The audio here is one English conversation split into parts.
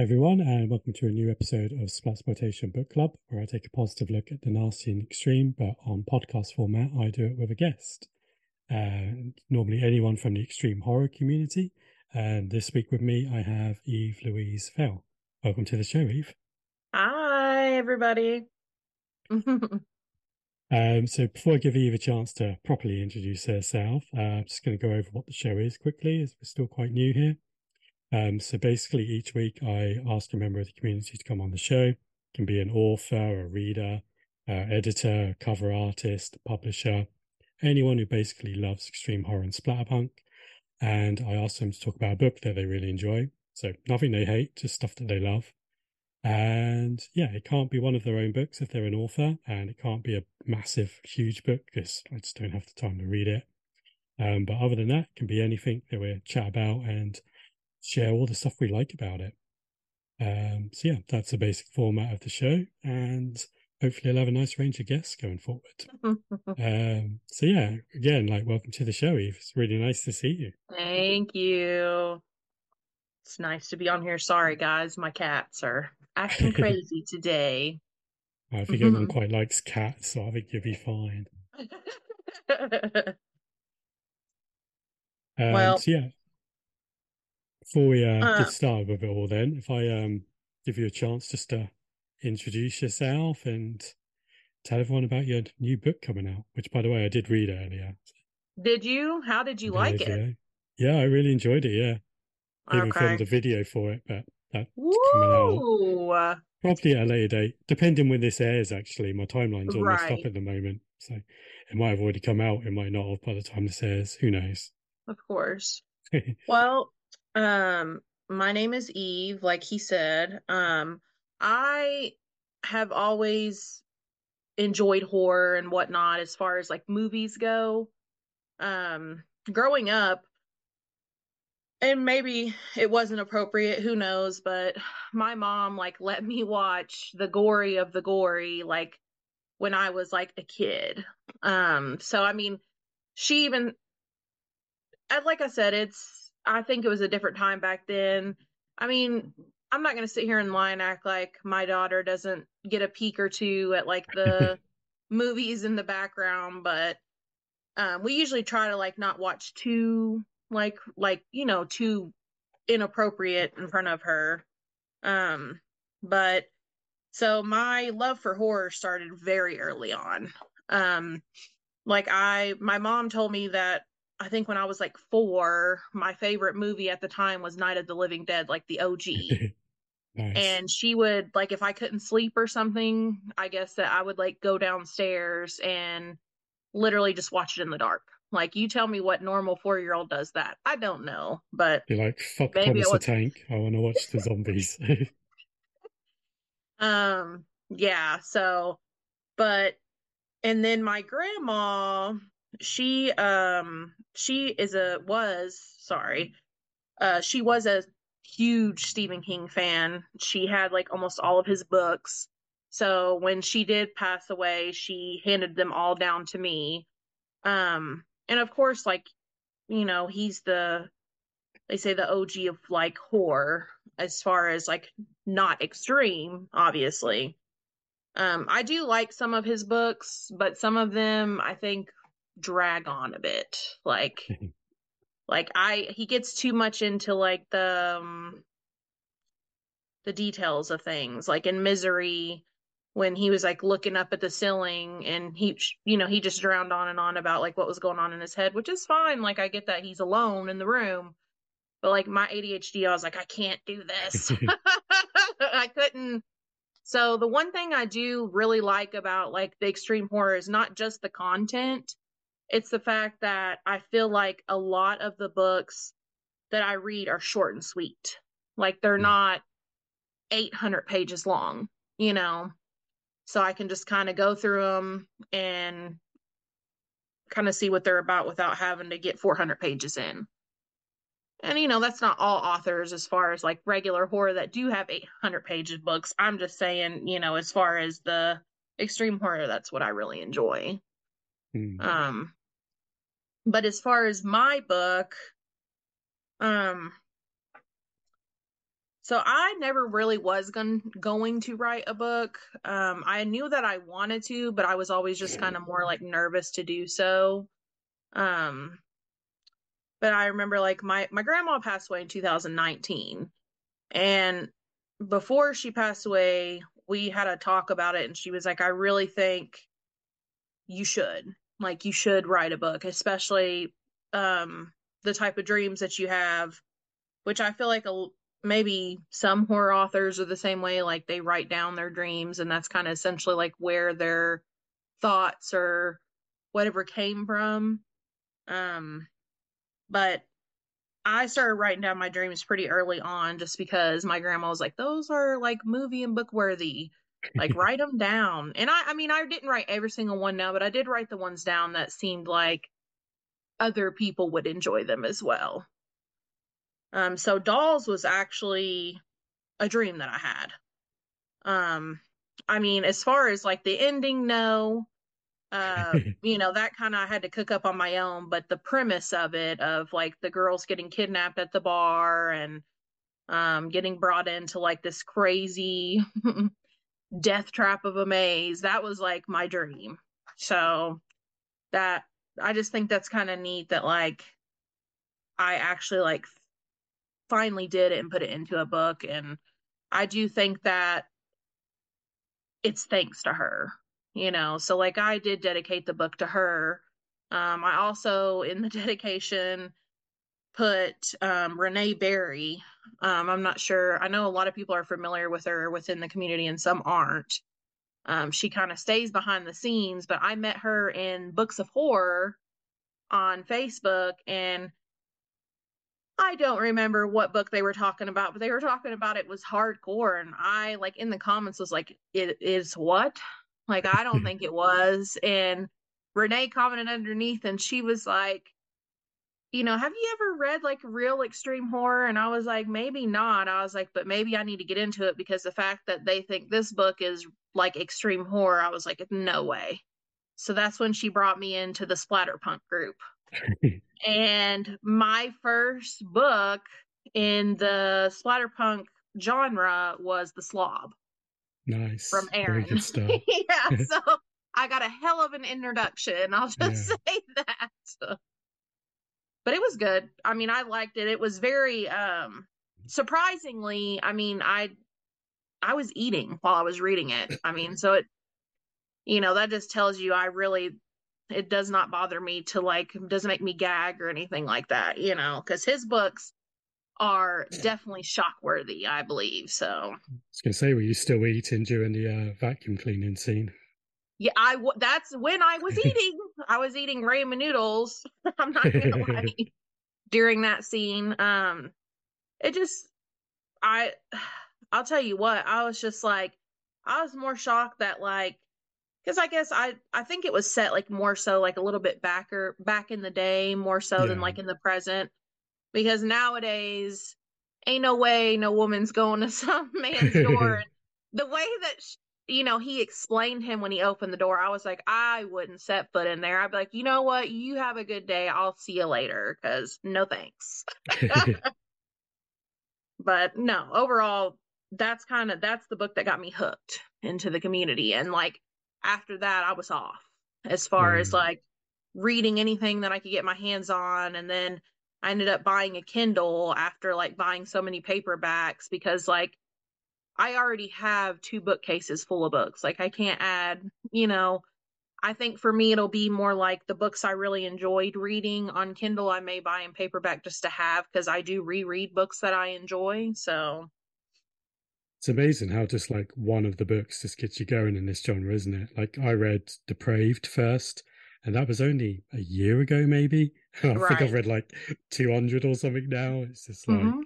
Hi everyone, and welcome to a new episode of Splatploitation Book Club, where I take a positive look at the nasty and extreme, but on podcast format, I do it with a guest. And normally anyone from the extreme horror community. And this week with me, I have Eve Louise Fell. Welcome to the show, Eve. Hi, everybody. Um, so before I give Eve a chance to properly introduce herself, uh, I'm just going to go over what the show is quickly, as we're still quite new here. Um, so basically, each week I ask a member of the community to come on the show. It can be an author, a reader, uh, editor, cover artist, publisher, anyone who basically loves extreme horror and splatterpunk. And I ask them to talk about a book that they really enjoy. So nothing they hate, just stuff that they love. And yeah, it can't be one of their own books if they're an author, and it can't be a massive, huge book because I just don't have the time to read it. Um, but other than that, it can be anything that we chat about and share all the stuff we like about it. Um, so yeah, that's the basic format of the show, and hopefully I'll have a nice range of guests going forward. um, so yeah, again, like welcome to the show, Eve. It's really nice to see you. Thank you. It's nice to be on here. Sorry, guys, my cats are acting crazy today. I think everyone quite likes cats, so I think you'll be fine. Um, Well- so yeah, before we uh, Uh. get started with it all, then, if I um give you a chance just to introduce yourself and tell everyone about your new book coming out, which, by the way, I did read earlier. did you? How did you like it? Video. Yeah, I really enjoyed it. Yeah, I even filmed a video for it, but that's coming out probably at a later date, depending when this airs. Actually, my timeline's all messed up at the moment, so it might have already come out. It might not have by the time this airs. Who knows? Of course. Well, um, my name is Eve, like he said. Um, I have always enjoyed horror and whatnot as far as like movies go. Um, growing up, and maybe it wasn't appropriate, who knows, but my mom like let me watch the gory of the gory like when I was like a kid. Um, so I mean, she even like I said, it's I think it was a different time back then. I mean, I'm not gonna sit here and lie and act like my daughter doesn't get a peek or two at like the movies in the background, but um, we usually try to like not watch too like like you know too inappropriate in front of her. Um, but so my love for horror started very early on. Um, like I, my mom told me that I think when I was like four, my favorite movie at the time was Night of the Living Dead, like the OG. nice. and she would like if I couldn't sleep or something, I guess that I would like go downstairs and literally just watch it in the dark. Like you tell me what normal four year old does that. I don't know, but You're like, fuck Maybe Thomas I the Tank. I want to watch the zombies. um yeah, so but and then my grandma, she um she is a was sorry. Uh she was a huge Stephen King fan. She had like almost all of his books. So when she did pass away, she handed them all down to me. Um and of course like you know, he's the they say the OG of like horror as far as like not extreme, obviously. Um, I do like some of his books, but some of them I think drag on a bit. Like, like I he gets too much into like the um, the details of things. Like in Misery, when he was like looking up at the ceiling and he, you know, he just drowned on and on about like what was going on in his head, which is fine. Like I get that he's alone in the room, but like my ADHD, I was like, I can't do this. I couldn't. So the one thing I do really like about like the extreme horror is not just the content. It's the fact that I feel like a lot of the books that I read are short and sweet. Like they're Mm. not 800 pages long, you know. So I can just kind of go through them and kind of see what they're about without having to get 400 pages in. And you know, that's not all authors as far as like regular horror that do have 800 pages books. I'm just saying, you know, as far as the extreme horror, that's what I really enjoy. Hmm. Um but as far as my book, um So I never really was going going to write a book. Um, I knew that I wanted to, but I was always just kind of more like nervous to do so. Um, but I remember like my my grandma passed away in 2019, and before she passed away, we had a talk about it, and she was like, "I really think you should like you should write a book, especially um the type of dreams that you have." Which I feel like a maybe some horror authors are the same way like they write down their dreams and that's kind of essentially like where their thoughts or whatever came from um but i started writing down my dreams pretty early on just because my grandma was like those are like movie and book worthy like write them down and i i mean i didn't write every single one now but i did write the ones down that seemed like other people would enjoy them as well um, so Dolls was actually a dream that I had. Um, I mean, as far as like the ending, no. Uh, you know, that kind of I had to cook up on my own, but the premise of it, of like the girls getting kidnapped at the bar and um, getting brought into like this crazy death trap of a maze, that was like my dream. So that I just think that's kind of neat that like I actually like finally did it and put it into a book. And I do think that it's thanks to her, you know. So, like, I did dedicate the book to her. Um, I also, in the dedication, put um, Renee Berry. Um, I'm not sure. I know a lot of people are familiar with her within the community, and some aren't. Um, she kind of stays behind the scenes, but I met her in Books of Horror on Facebook, and I don't remember what book they were talking about, but they were talking about it was hardcore. And I, like, in the comments was like, it is what? Like, I don't think it was. And Renee commented underneath and she was like, you know, have you ever read like real extreme horror? And I was like, maybe not. I was like, but maybe I need to get into it because the fact that they think this book is like extreme horror, I was like, no way. So that's when she brought me into the splatterpunk group. and my first book in the splatterpunk genre was The Slob. Nice. From Aaron. yeah, so I got a hell of an introduction. I'll just yeah. say that. But it was good. I mean, I liked it. It was very um surprisingly, I mean, I I was eating while I was reading it. I mean, so it you know, that just tells you I really it does not bother me to like doesn't make me gag or anything like that you know because his books are definitely shock worthy i believe so i was gonna say were you still eating during the uh, vacuum cleaning scene yeah i w- that's when i was eating. I was eating ramen noodles. I'm not gonna lie. During that scene um it just i i'll tell you what i was just like i was more shocked that like because I guess I I think it was set like more so like a little bit backer back in the day more so yeah. than like in the present. Because nowadays ain't no way no woman's going to some man's door. The way that you know he explained him when he opened the door. I was like I wouldn't set foot in there. I'd be like you know what? You have a good day. I'll see you later. Cuz no thanks. But no overall that's kind of that's the book that got me hooked into the community. And like after that I was off as far mm. as like reading anything that I could get my hands on. And then I ended up buying a Kindle after like buying so many paperbacks because like I already have two bookcases full of books. Like I can't add, you know, I think for me it'll be more like the books I really enjoyed reading on Kindle I may buy in paperback just to have because I do reread books that I enjoy. So it's amazing how just like one of the books just gets you going in this genre, isn't it? Like I read Depraved first, and that was only a year ago, maybe. I right. think I've read like 200 or something now. It's just like, mm-hmm.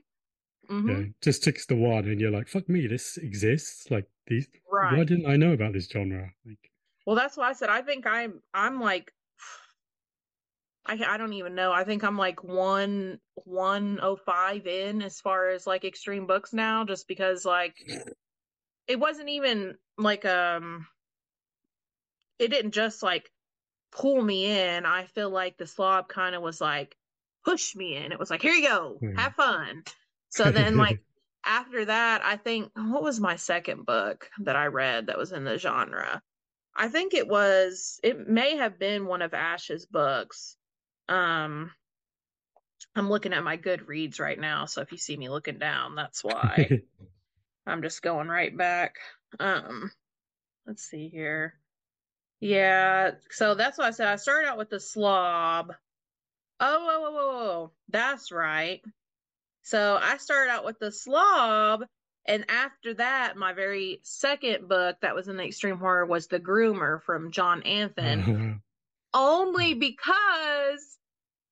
Mm-hmm. yeah, just ticks the one, and you're like, fuck me, this exists. Like, these, right. why didn't I know about this genre? Like, well, that's why I said I think I'm, I'm like I I don't even know. I think I'm like one one oh five in as far as like extreme books now, just because like it wasn't even like um it didn't just like pull me in. I feel like the slob kind of was like push me in. It was like, here you go, have fun. So then like after that, I think what was my second book that I read that was in the genre? I think it was it may have been one of Ash's books. Um I'm looking at my Goodreads right now, so if you see me looking down, that's why. I'm just going right back. Um let's see here. Yeah, so that's why I said. I started out with the slob. Oh, oh, oh, oh, oh. that's right. So I started out with the slob, and after that, my very second book that was in the extreme horror was The Groomer from Jon Athan. Only because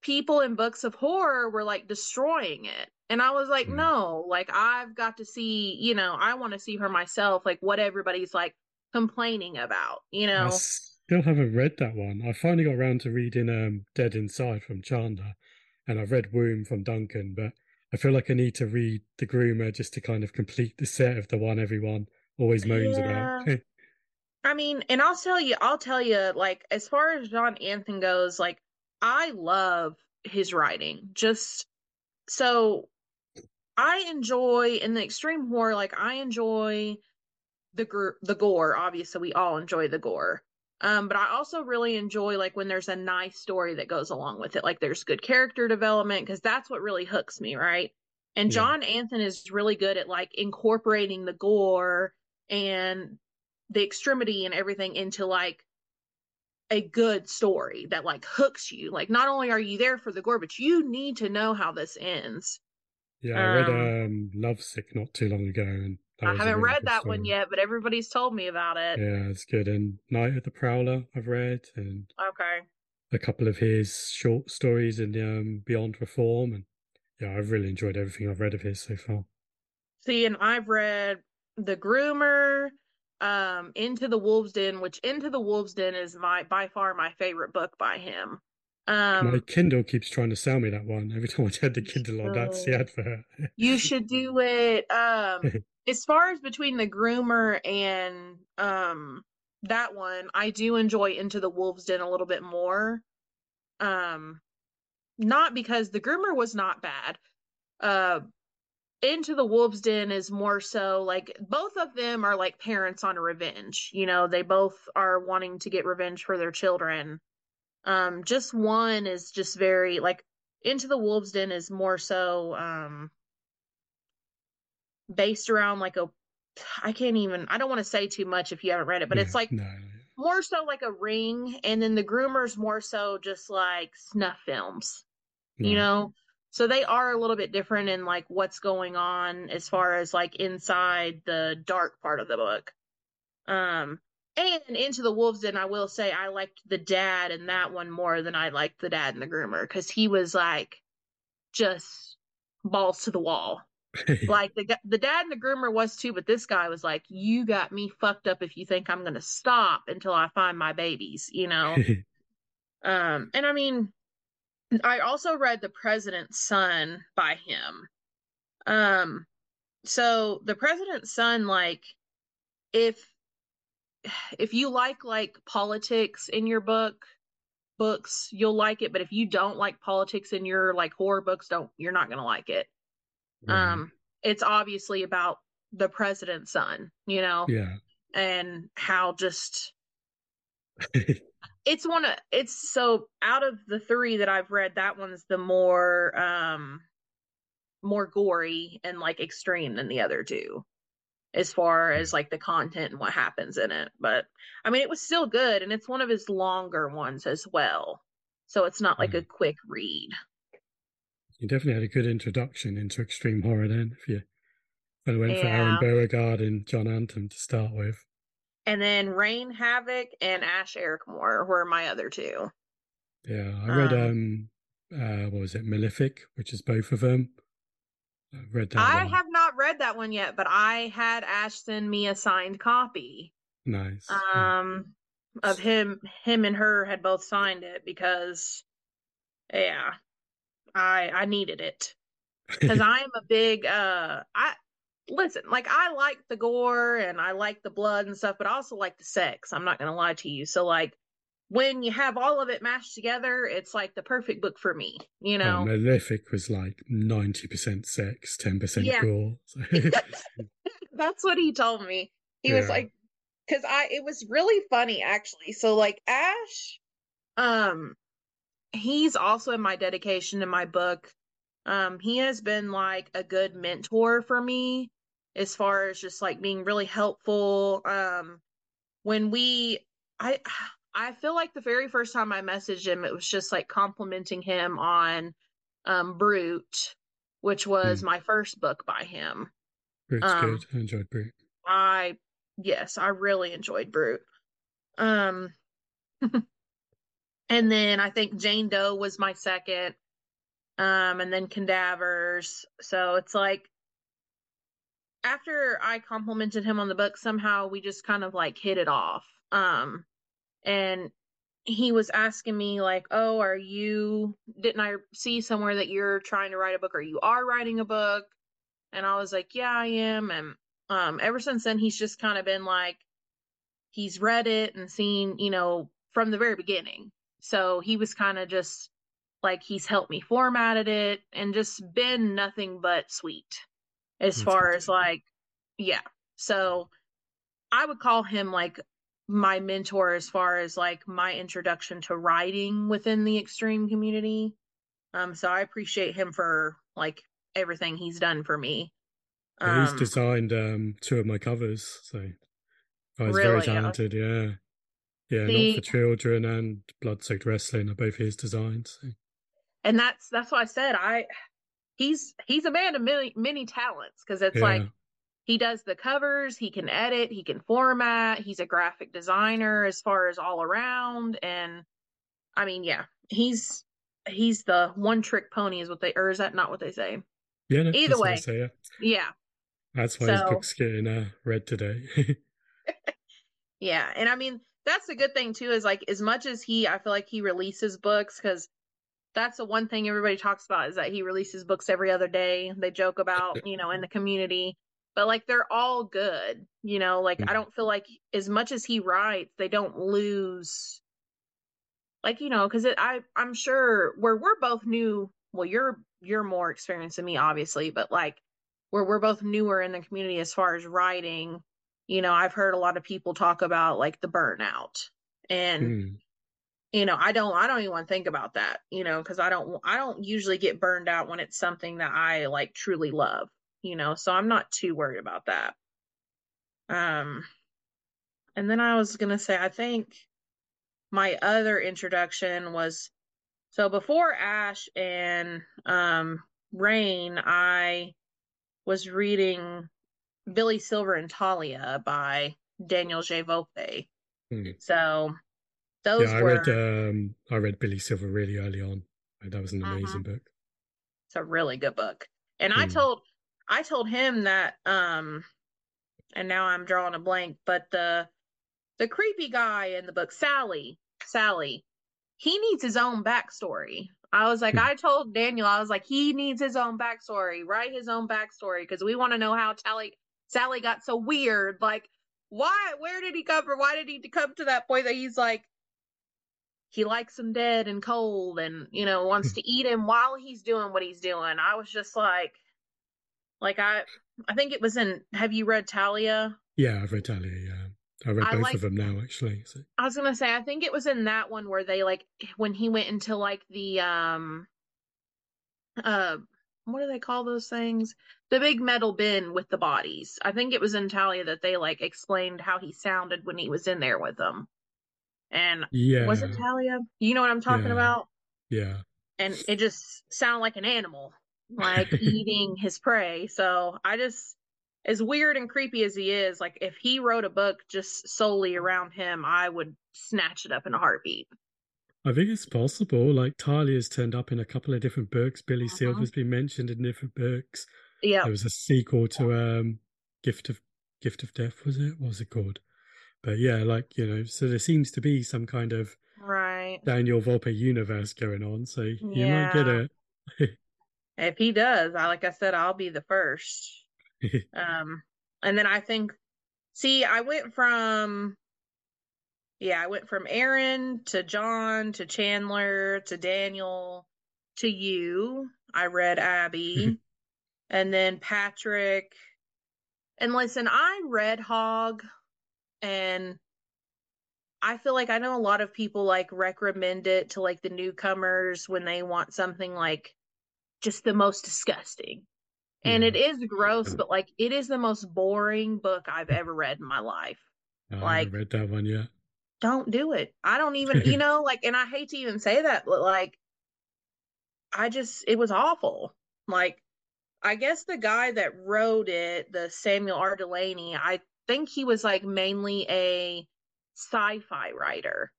people in books of horror were like destroying it. And I was like, mm. no, like I've got to see, you know, I want to see her myself, like what everybody's like complaining about, you know. I still haven't read that one. I finally got around to reading um Dead Inside from Chandler and I've read Woom from Duncan, but I feel like I need to read The Groomer just to kind of complete the set of the one everyone always moans yeah. about. I mean, and I'll tell you, I'll tell you, like, as far as Jon Athan goes, like, I love his writing. Just so I enjoy in the extreme horror, like, I enjoy the gr- the gore. Obviously, we all enjoy the gore. Um, but I also really enjoy like when there's a nice story that goes along with it. Like there's good character development because that's what really hooks me, right? And yeah. Jon Athan is really good at like incorporating the gore and the extremity and everything into like a good story that like hooks you. Like not only are you there for the gore, but you need to know how this ends. Yeah, I read um, um Lovesick not too long ago and I haven't read that one yet, but everybody's told me about it. Yeah, it's good. And Night of the Prowler, I've read, and okay, a couple of his short stories in um, Beyond Reform, and yeah, I've really enjoyed everything I've read of his so far. See, and I've read The Groomer, um, Into the Wolves Den, which Into the Wolves Den is my by far my favorite book by him. Um, My Kindle keeps trying to sell me that one. Every time I turn the Kindle on, that's the advert. you should do it. Um, as far as between the groomer and um that one, I do enjoy Into the Wolves Den a little bit more. Um not because the groomer was not bad. Uh into the wolves den is more so like both of them are like parents on a revenge you know they both are wanting to get revenge for their children um just one is just very like into the wolves den is more so um based around like a I can't even I don't want to say too much if you haven't read it, but yeah, it's like no. more so like a ring and then the groomers more so just like snuff films. No. You know? So they are a little bit different in like what's going on as far as like inside the dark part of the book. Um and into the wolves den I will say I liked the dad in that one more than I liked the dad in the groomer cuz he was like just balls to the wall like the the dad and the groomer was too, but this guy was like, "You got me fucked up if you think I'm going to stop until I find my babies," you know. um, and I mean, I also read The President's Son by him. Um, so The President's Son, like, if if you like like politics in your book books, you'll like it. But if you don't like politics in your like horror books, don't you're not gonna like it. Um, it's obviously about the president's son, you know? Yeah. And how just it's one of it's so out of the three that I've read, that one's the more um more gory and like extreme than the other two as far as like the content and what happens in it. But I mean, it was still good, and it's one of his longer ones as well. So it's not like a quick read. You definitely had a good introduction into extreme horror then, if you went yeah. for Aaron Beauregard and Jon Athan to start with. And then Rayne Havok and Ash Ericmore were my other two. Yeah, I read um, um uh what was it, Malefic, which is both of them. I read that. I one. have not read that one yet, but I had Ash send me a signed copy. Nice. Um yeah. of him him and her had both signed it because yeah, I I needed it because I am a big uh I listen like I like the gore and I like the blood and stuff, but I also like the sex. I'm not gonna lie to you. So like when you have all of it mashed together, it's like the perfect book for me, you Oh, know? Malefic was like ninety percent sex, ten percent Yeah. gore. That's what he told me. He was like, because I, it was really funny actually. So, like, Ash, um, he's also in my dedication in my book. Um, he has been like a good mentor for me as far as just like being really helpful. Um, when we, I, I feel like the very first time I messaged him, it was just like complimenting him on, um, Brute, which was my first book by him. Brute's Um, good. I enjoyed Brute. I yes, I really enjoyed Brute. Um and then I think Jane Doe was my second. Um and then Cadavers. So it's like after I complimented him on the book, somehow we just kind of like hit it off. Um and he was asking me like, "Oh, are you didn't I see somewhere that you're trying to write a book or you are writing a book?" And I was like, "Yeah, I am." And um ever since then he's just kind of been like he's read it and seen, you know, from the very beginning. So he was kind of just like he's helped me formatted it and just been nothing but sweet as That's far good. as like yeah. So I would call him like my mentor as far as like my introduction to writing within the extreme community. Um so I appreciate him for like everything he's done for me. Yeah, he's Um, designed um, two of my covers, so guy's Really? very talented. Yeah, yeah, See- not for children and Blood-Soaked Wrestling are both his designs. So. and that's that's why I said I he's he's a man of many many talents because it's Yeah, like he does the covers, he can edit, he can format, he's a graphic designer as far as all around and I mean yeah, he's he's the one trick pony is what they or is that not what they say? yeah. No, Either what way. say, yeah. Yeah. That's why his book's getting uh, read today. Yeah, and I mean that's the good thing too is like as much as he I feel like he releases books cuz that's the one thing everybody talks about is that he releases books every other day. They joke about, you know, in the community, but like they're all good, you know, like I Mhm. don't feel like as much as he writes, they don't lose like, you know, cuz I I'm sure where we're both new, well you're you're more experienced than me obviously, but like where we're both newer in the community as far as writing, you know, I've heard a lot of people talk about like the burnout. And Hmm. you know, I don't I don't even want to think about that, you know, cuz I don't I don't usually get burned out when it's something that I like truly love, you know. So I'm not too worried about that. Um and then I was going to say I think my other introduction was so before Ash and um Rayne, I was reading Billy Silver and Talia by Daniel J. Volpe. Hmm. So those Yeah, I were read um, I read Billy Silver really early on. That was an Mhm. amazing book. it's a really good book. And I Hmm. told I told him that um and now I'm drawing a blank, but the the creepy guy in the book, Sally, Sally, he needs his own backstory. I was like, Hmm. I told Daniel, I was like, he needs his own backstory, write his own backstory, because we want to know how Tally Sally got so weird. Like, why where did he come from? Why did he come to that point that he's like he likes him dead and cold and you know wants to eat him while he's doing what he's doing. I was just like like I I think it was in have you read Talia? Yeah, I've read Talia. Yeah, I read I both like- of them now actually. So. I was gonna say I think it was in that one where they like when he went into like the um uh what do they call those things? The big metal bin with the bodies. I think it was in Talia that they like explained how he sounded when he was in there with them. And Yeah, was it Talia? You know what I'm talking Yeah. about? yeah, and it just sounded like an animal, like eating his prey. So I just, as weird and creepy as he is, like if he wrote a book just solely around him, I would snatch it up in a heartbeat. I think it's possible. Like Talia's turned up in a couple of different books. Billy Mhm. Silver's been mentioned in different books. Yeah, There was a sequel to um, Gift of Gift of Death, was it? What was it called? But yeah, like you know, so there seems to be some kind of right. Daniel Volpe universe going on. So you might get Yeah. it. If he does, I like I said, I'll be the first. Um, and then I think, see, I went from, yeah, I went from Aaron to John to Chandler to Daniel to you. I read Abby and then Patrick. And listen, I read Hog and I feel like I know a lot of people like recommend it to like the newcomers when they want something like just the most disgusting. And it mm-hmm. is gross, mm-hmm. but like it is the most boring book I've ever read in my life. I Like- haven't read that one yet. Don't do it. I don't even, you know, like, and I hate to even say that, but like, I just, it was awful. Like, I guess the guy that wrote it, the Samuel R. Delany, I think he was like mainly a sci-fi writer.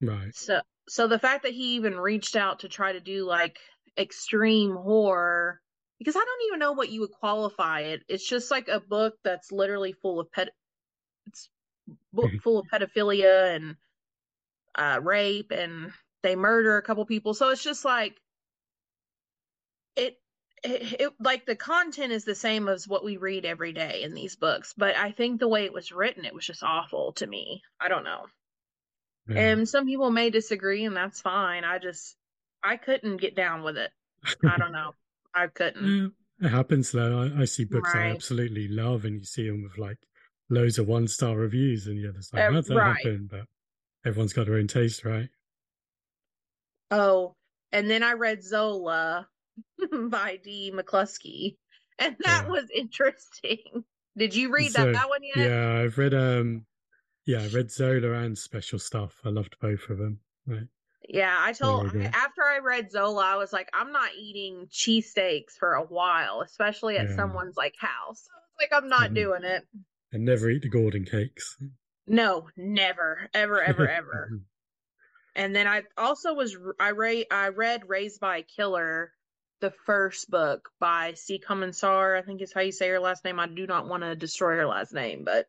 Right. So so the fact that he even reached out to try to do like extreme horror because I don't even know what you would qualify it. It's just like a book that's literally full of pet it's book Mhm. full of pedophilia and uh rape and they murder a couple people. So it's just like it it, it like the content is the same as what we read every day in these books, but I think the way it was written it was just awful to me. I don't know. Yeah. And some people may disagree, and that's fine. I just, I couldn't get down with it. I don't know. I couldn't. Yeah, it happens though. I, I see books I absolutely love, and you see them with like loads of one star reviews, and you're just like, how'd that right. happen? But everyone's got their own taste, right? Oh, and then I read Zola by D. McCluskey, and that Yeah. was interesting. Did you read So, that that one yet? Yeah, I've read um, yeah, I read Zola and Special Stuff. I loved both of them. Right. Yeah, I told I, after I read Zola, I was like, I'm not eating cheesesteaks for a while, especially at Yeah. someone's like house. I was like, I'm not Mhm. doing it. And never eat the Gordon cakes. No, never, ever, ever, ever. And then I also was I read I read Raised by a Killer, the first book by C. Commensar. I think is how you say her last name. I do not want to destroy her last name, but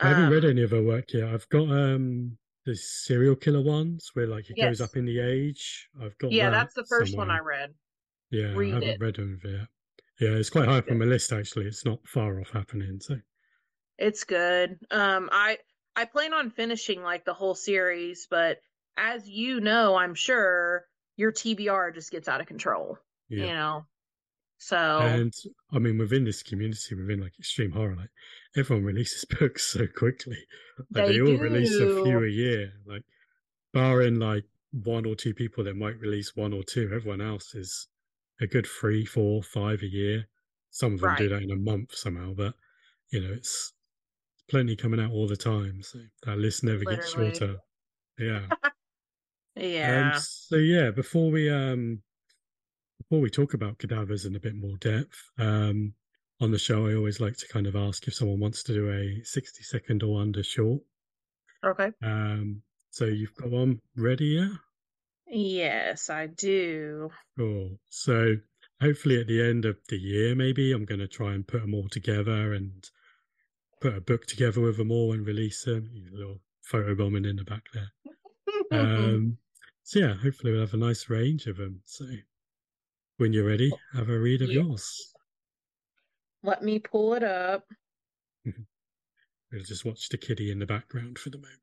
I haven't read um, any of her work yet. I've got um the serial killer ones where like it goes up in the age. I've got Yeah, that that's the first one I read. Yeah, I haven't it. read them yet. Yeah, it's quite high up on my list actually. It's not far off happening. So It's good. Um, I I plan on finishing like the whole series, but as you know, I'm sure your TBR just gets out of control. Yeah. You know, so And I mean, within this community, within like extreme horror, like everyone releases books so quickly. Like They they, all release a few a year. Like barring like one or two people that might release one or two, everyone else is a good three, four, five a year. Some of them do that in a month somehow, but you know, it's plenty coming out all the time. So that list never gets shorter. Yeah. yeah, Um, so yeah, before we um before we talk about cadavers in a bit more depth, um on the show I always like to kind of ask if someone wants to do a 60 second or under short. okay. Um so you've got one ready, yeah? Yes, I do. Cool. So hopefully at the end of the year maybe I'm gonna try and put them all together and put a book together with them all and release them. A little photo bombing in the back there. Um, so yeah, hopefully we'll have a nice range of them. So when you're ready, have a read of yours. Let me pull it up. Mm-hmm. We'll just watch the kitty in the background for the moment.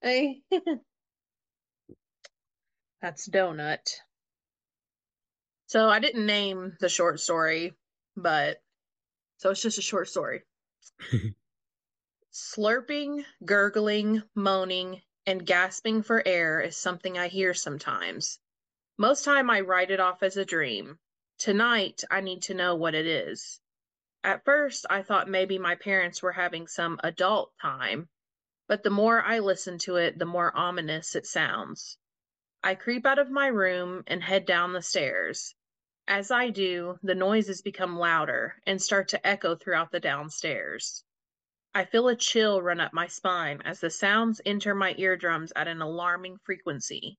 Hey. That's Donut. So I didn't name the short story, but so it's just a short story. Slurping, gurgling, moaning, and gasping for air is something I hear sometimes. Most time I write it off as a dream. Tonight I need to know what it is. At first I thought maybe my parents were having some adult time, but the more I listen to it, the more ominous it sounds. I creep out of my room and head down the stairs. As I do, the noises become louder and start to echo throughout the downstairs. I feel a chill run up my spine as the sounds enter my eardrums at an alarming frequency.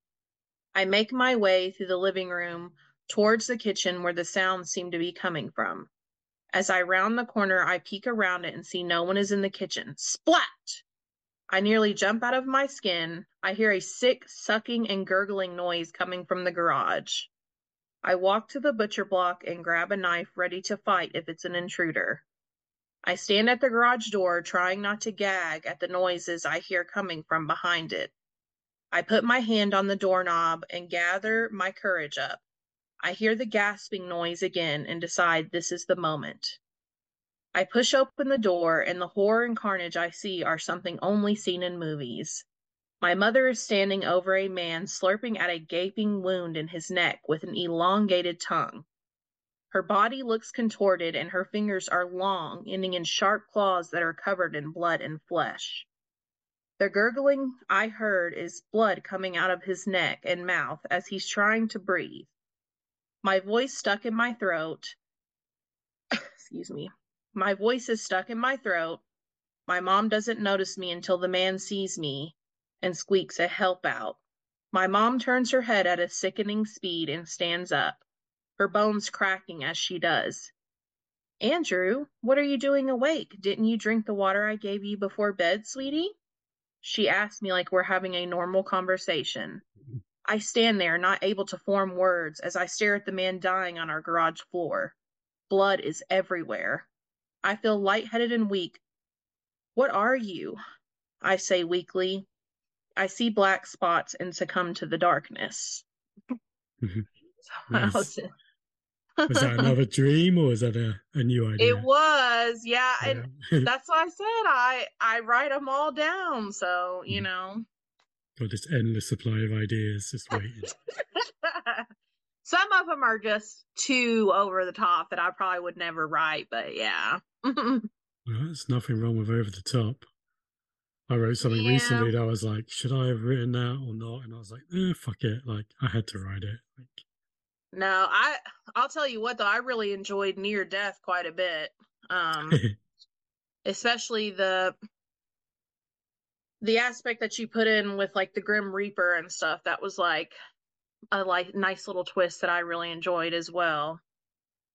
I make my way through the living room towards the kitchen where the sounds seem to be coming from. As I round the corner, I peek around it and see no one is in the kitchen. Splat! I nearly jump out of my skin. I hear a sick sucking and gurgling noise coming from the garage. I walk to the butcher block and grab a knife ready to fight if it's an intruder. I stand at the garage door, trying not to gag at the noises I hear coming from behind it. I put my hand on the doorknob and gather my courage up. I hear the gasping noise again and decide this is the moment. I push open the door, and the horror and carnage I see are something only seen in movies. My mother is standing over a man slurping at a gaping wound in his neck with an elongated tongue. Her body looks contorted, and her fingers are long, ending in sharp claws that are covered in blood and flesh. The gurgling I heard is blood coming out of his neck and mouth as he's trying to breathe. My voice stuck in my throat. Excuse me. My voice is stuck in my throat. My mom doesn't notice me until the man sees me and squeaks a help out. My mom turns her head at a sickening speed and stands up her bones cracking as she does. Andrew, what are you doing awake? Didn't you drink the water I gave you before bed, sweetie? She asks me like we're having a normal conversation. I stand there, not able to form words, as I stare at the man dying on our garage floor. Blood is everywhere. I feel lightheaded and weak. What are you? I say weakly. I see black spots and succumb to the darkness. Mm-hmm. nice was that another dream or was that a, a new idea? It was, yeah. yeah. And that's what I said. I I write them all down. So, you mm. know. Got this endless supply of ideas just waiting. Some of them are just too over the top that I probably would never write, but yeah. well, there's nothing wrong with over the top. I wrote something yeah. recently that I was like, should I have written that or not? And I was like, eh, fuck it. Like, I had to write it. Like, no, I I'll tell you what though, I really enjoyed Near Death quite a bit. Um especially the the aspect that you put in with like the Grim Reaper and stuff. That was like a like nice little twist that I really enjoyed as well.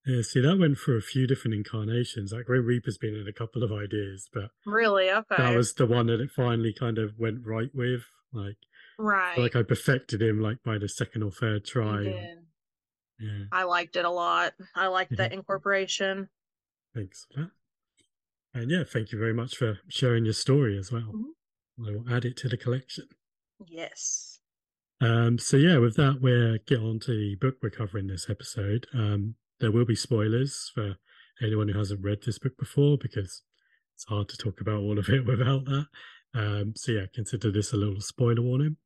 Yeah, see, that went for a few different incarnations. Like Grim Reaper's been in a couple of ideas, but really, okay, that was the one that it finally kind of went right with. Like, right, like I perfected him like by the second or third try. Yeah. I liked it a lot. I liked mm-hmm. incorporation. Thanks for that. And yeah, thank you very much for sharing your story as well. Mm-hmm. I will add it to the collection. Yes. Um, so yeah, with that, we'll get on to the book we're covering this episode. Um, there will be spoilers for anyone who hasn't read this book before because it's hard to talk about all of it without that. Um, so yeah, consider this a little spoiler warning.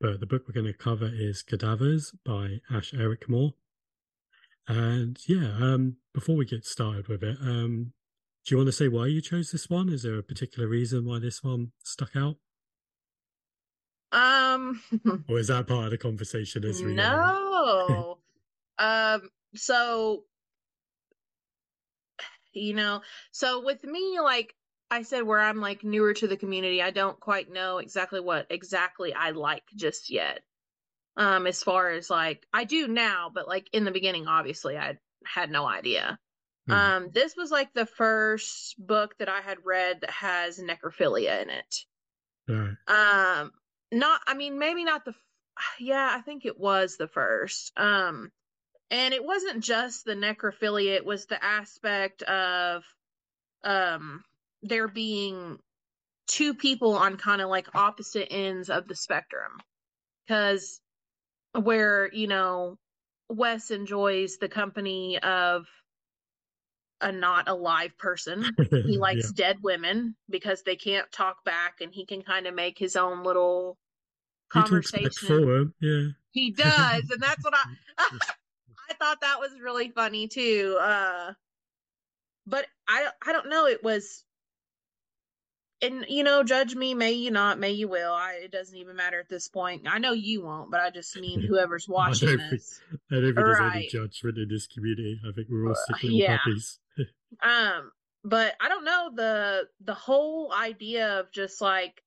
But the book we're going to cover is Cadavers by Ash Ericmore. And yeah, um, before we get started with it, um, do you want to say why you chose this one? Is there a particular reason why this one stuck out? Um, or is that part of the conversation as we No. um, so you know, so with me, like I said, where I'm like newer to the community, I don't quite know exactly what exactly I like just yet um as far as like I do now, but like in the beginning obviously I had no idea. Mm. Um this was like the first book that I had read that has necrophilia in it. Right. Um not I mean maybe not the yeah, I think it was the first. Um and it wasn't just the necrophilia, it was the aspect of um there being two people on kind of like opposite ends of the spectrum. Cuz where you know Wes enjoys the company of a not alive person. He likes yeah. dead women because they can't talk back, and he can kind of make his own little conversation. He yeah, he does, and that's what I I thought that was really funny too. Uh, but I I don't know. It was and you know, judge me, may you not, may you will. I, it doesn't even matter at this point. I know you won't, but I just mean whoever's watching I don't this. Think, I don't think there's right. any judgment in this community. I think we're all sick little yeah. puppies. um, but I don't know the the whole idea of just like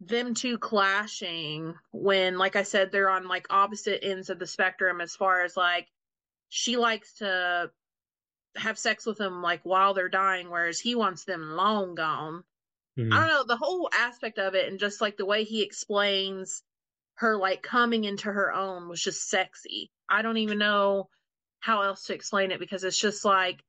them two clashing when, like I said, they're on like opposite ends of the spectrum as far as like she likes to have sex with them like while they're dying, whereas he wants them long gone. Mm-hmm. I don't know, the whole aspect of it and just like the way he explains her like coming into her own was just sexy. I don't even know how else to explain it because it's just like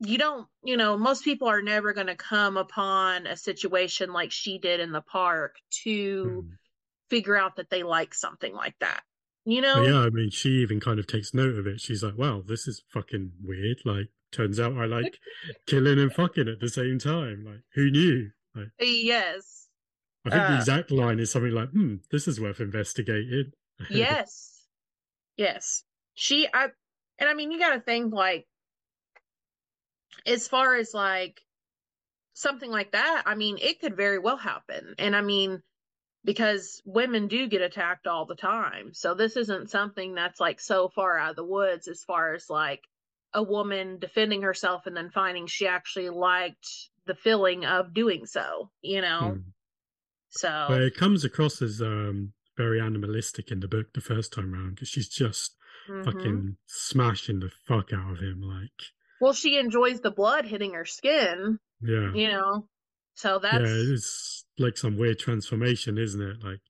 you don't, you know, most people are never going to come upon a situation like she did in the park to Mm. figure out that they like something like that. You know? But yeah, I mean, she even kind of takes note of it. She's like, "Wow, this is fucking weird." Like, turns out I like killing and fucking at the same time. Like, who knew? Like, Yes. I think the Uh, exact line is something like, "Hmm, this is worth investigating." yes. Yes. She I and I mean you got to think like as far as like something like that, I mean it could very well happen. And I mean because women do get attacked all the time. So this isn't something that's like so far out of the woods as far as like a woman defending herself and then finding she actually liked the feeling of doing so, you know. Hmm. So But it comes across as um very animalistic in the book the first time around because she's just mhm. fucking smashing the fuck out of him. Like, well, she enjoys the blood hitting her skin, yeah, you know. So that's yeah, it's like some weird transformation, isn't it? Like,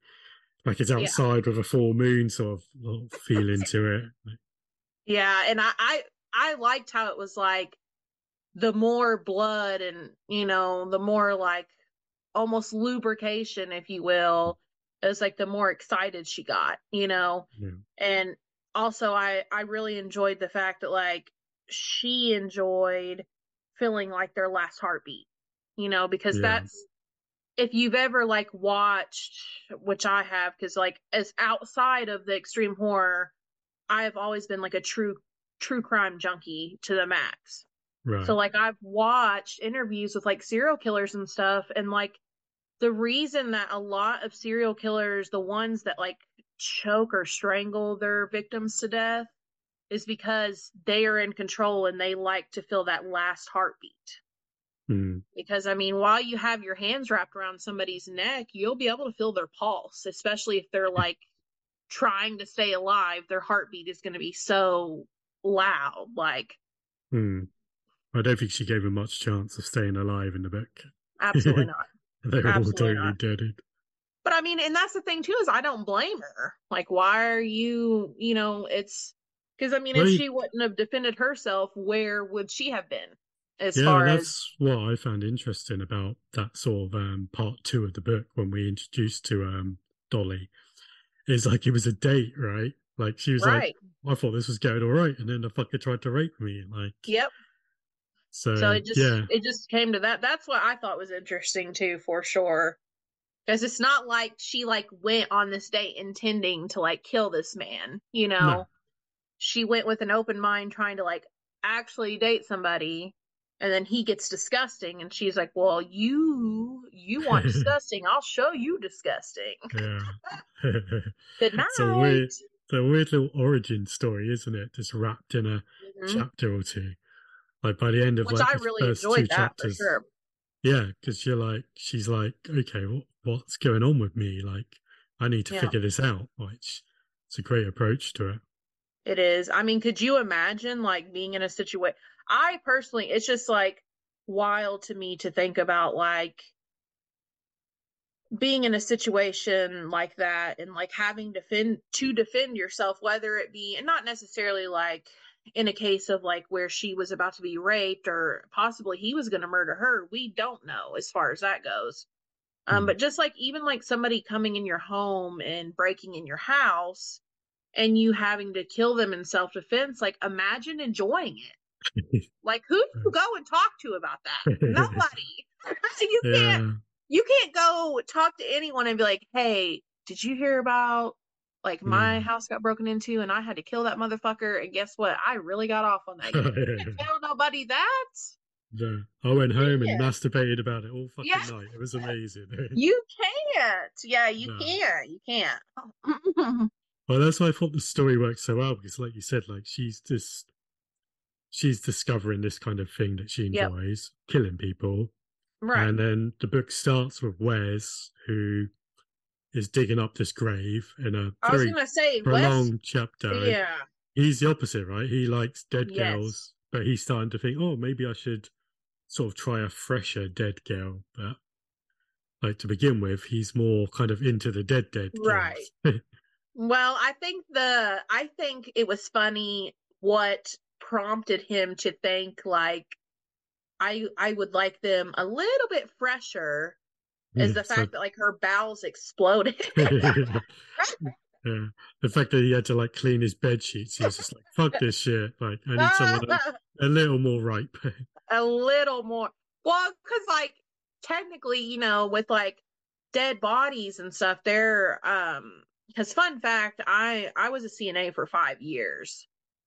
like it's Yeah. outside with a full moon sort of little feeling to it. Like, Yeah, and I, I I liked how it was like the more blood and you know the more like almost lubrication, if you will. It was like the more excited she got, you know. yeah. And also, I I really enjoyed the fact that like she enjoyed feeling like their last heartbeat, you know, because Yeah. that's if you've ever like watched, which I have, because like as outside of the extreme horror, I have always been like a true true crime junkie to the max. Right. So like I've watched interviews with like serial killers and stuff and like the reason that a lot of serial killers, the ones that like choke or strangle their victims to death is because they are in control and they like to feel that last heartbeat. Hmm. Because I mean, while you have your hands wrapped around somebody's neck, you'll be able to feel their pulse, especially if they're like trying to stay alive. Their heartbeat is going to be so loud. Like, Hmm. I don't think she gave him much chance of staying alive in the book. absolutely not. They were all totally not. deaded. But I mean, and that's the thing too is I don't blame her. Like, why are you? You know, it's because I mean, Well, if you- she wouldn't have defended herself, where would she have been? As yeah, far as that's what I found interesting about that sort of um, part two of the book when we introduced to um, Dolly. Is like it was a date, right? Like she was right, like, I thought this was going all right, and then the fucker tried to rape me. Like, yep. so, So it just yeah, it just came to that. That's what I thought was interesting too, for sure. Because it's not like she like went on this date intending to like kill this man. You know, No. she went with an open mind, trying to like actually date somebody. And then he gets disgusting, and she's like, "Well, you you want disgusting? I'll show you disgusting." yeah. Good night. It's a weird, it's a weird little origin story, isn't it? Just wrapped in a Mhm. chapter or two. Like by the end of Which like I the really first two that chapters, for sure. yeah, because you're like, she's like, okay, what, what's going on with me? Like, I need to Yeah. figure this out. Which it's a great approach to it. It is. I mean, could you imagine like being in a situation? I personally, it's just like wild to me to think about like being in a situation like that and like having to defend to defend yourself, whether it be and not necessarily like in a case of like where she was about to be raped or possibly he was going to murder her. We don't know as far as that goes. Um, Hmm. but just like even like somebody coming in your home and breaking in your house and you having to kill them in self defense, like imagine enjoying it. Like who do you go and talk to about that? Nobody. you can't yeah, you can't go talk to anyone and be like, "Hey, did you hear about like my Mm. house got broken into and I had to kill that motherfucker and guess what? I really got off on that." You can't tell nobody that. Yeah. I went home Yeah. and masturbated about it all fucking Yeah. night. It was amazing. You can't. Yeah, you No. can't. You can't. Well, that's why I thought the story worked so well because, like you said, like she's just she's discovering this kind of thing that she Yep. enjoys, killing people, right. and then the book starts with Wes, who is digging up this grave in a I was very gonna say Wes. prolonged chapter. Yeah. He's the opposite, right? He likes dead Yes. girls, but he's starting to think, oh, maybe I should sort of try a fresher dead girl. But like to begin with, he's more kind of into the dead dead. Right. Well, I think the I think it was funny what prompted him to think like I I would like them a little bit fresher is the fact that like her bowels exploded. Yeah. The fact that he had to like clean his bed sheets, he was just like, fuck this shit. Like, I need someone a, a little more ripe. a little more. Well, because like technically, you know, with like dead bodies and stuff, they're um because fun fact, I I was a CNA for five years.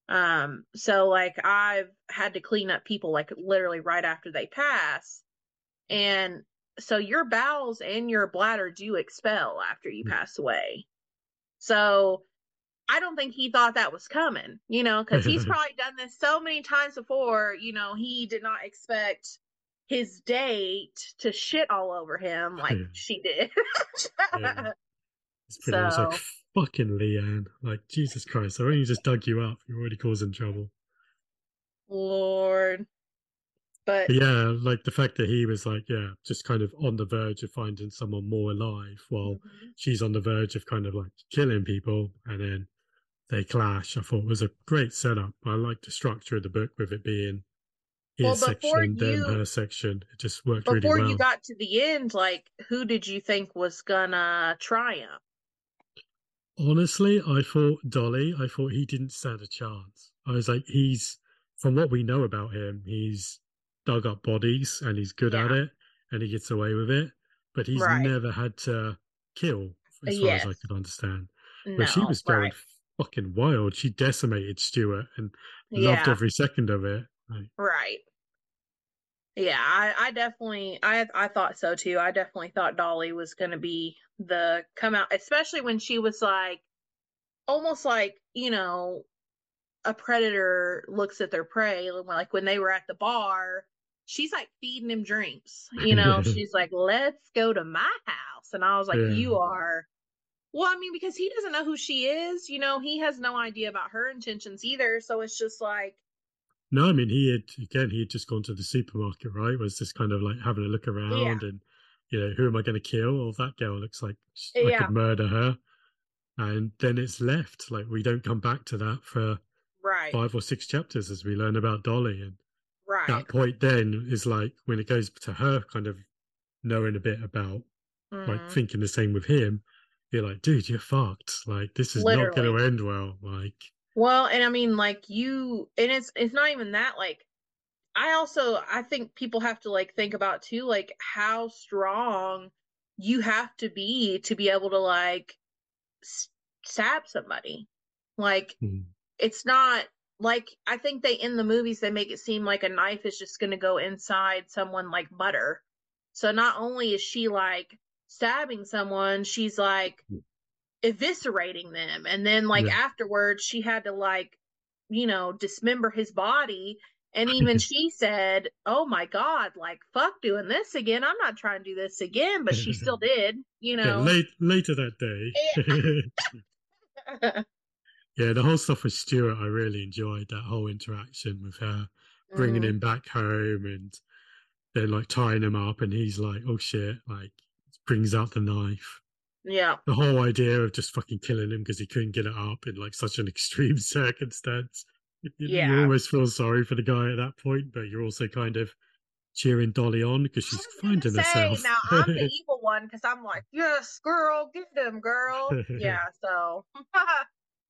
Um, so like I've had to clean up people like literally right after they pass. And so your bowels and your bladder do expel after you hmm. pass away. So I don't think he thought that was coming, you know, because he's probably done this so many times before. You know, he did not expect his date to shit all over him like she did. yeah. It's pretty so, much like fucking Leanne. Like Jesus Christ! I only just dug you up. You're already causing trouble. Lord. But yeah, like the fact that he was like, yeah, just kind of on the verge of finding someone more alive while mm-hmm. she's on the verge of kind of like killing people and then they clash, I thought it was a great setup. I like the structure of the book with it being his well, section, you, then her section. It just worked really well. Before you got to the end, like who did you think was gonna triumph? Honestly, I thought Dolly. I thought he didn't stand a chance. I was like, he's from what we know about him, he's dug up bodies and he's good yeah. at it and he gets away with it, but he's right. never had to kill, as far as I could understand. No, but she was going right. fucking wild. She decimated Stuart and loved every second of it. Like, right. Yeah, I, I definitely I I thought so too. I definitely thought Dolly was gonna be the come out, especially when she was like almost like, you know, a predator looks at their prey, like when they were at the bar she's like feeding him drinks. You know, she's like, let's go to my house. And I was like, yeah. you are. Well, I mean, because he doesn't know who she is, you know, he has no idea about her intentions either. So it's just like. No, I mean, he had, again, he had just gone to the supermarket, right? Was just kind of like having a look around yeah. and, you know, who am I going to kill? Or that girl looks like I yeah. could murder her. And then it's left. Like, we don't come back to that for right. five or six chapters as we learn about Dolly. And right. that point then is like when it goes to her kind of knowing a bit about mm. like mm-hmm. thinking the same with him you're like dude you're fucked like this is Literally. not going to end well like well and i mean like you and it's it's not even that like i also i think people have to like think about too like how strong you have to be to be able to like stab somebody like mm. it's not like I think they in the movies they make it seem like a knife is just going to go inside someone like butter. So not only is she like stabbing someone, she's like hmm. Eviscerating them and then like yeah. afterwards she had to like you know dismember his body and even she said, "Oh my god, like fuck doing this again. I'm not trying to do this again." But she still did, you know. Yeah, late, later that day. yeah, the whole stuff with Stuart, I really enjoyed that whole interaction with her, bringing mm. him back home and then like tying him up, and he's like, "Oh shit!" Like brings out the knife. Yeah, the whole idea of just fucking killing him because he couldn't get it up in like such an extreme circumstance. You, yeah, you almost feel sorry for the guy at that point, but you're also kind of cheering Dolly on because she's finding say, herself. now I'm the evil one because I'm like, yes, girl, get him, girl. yeah, so I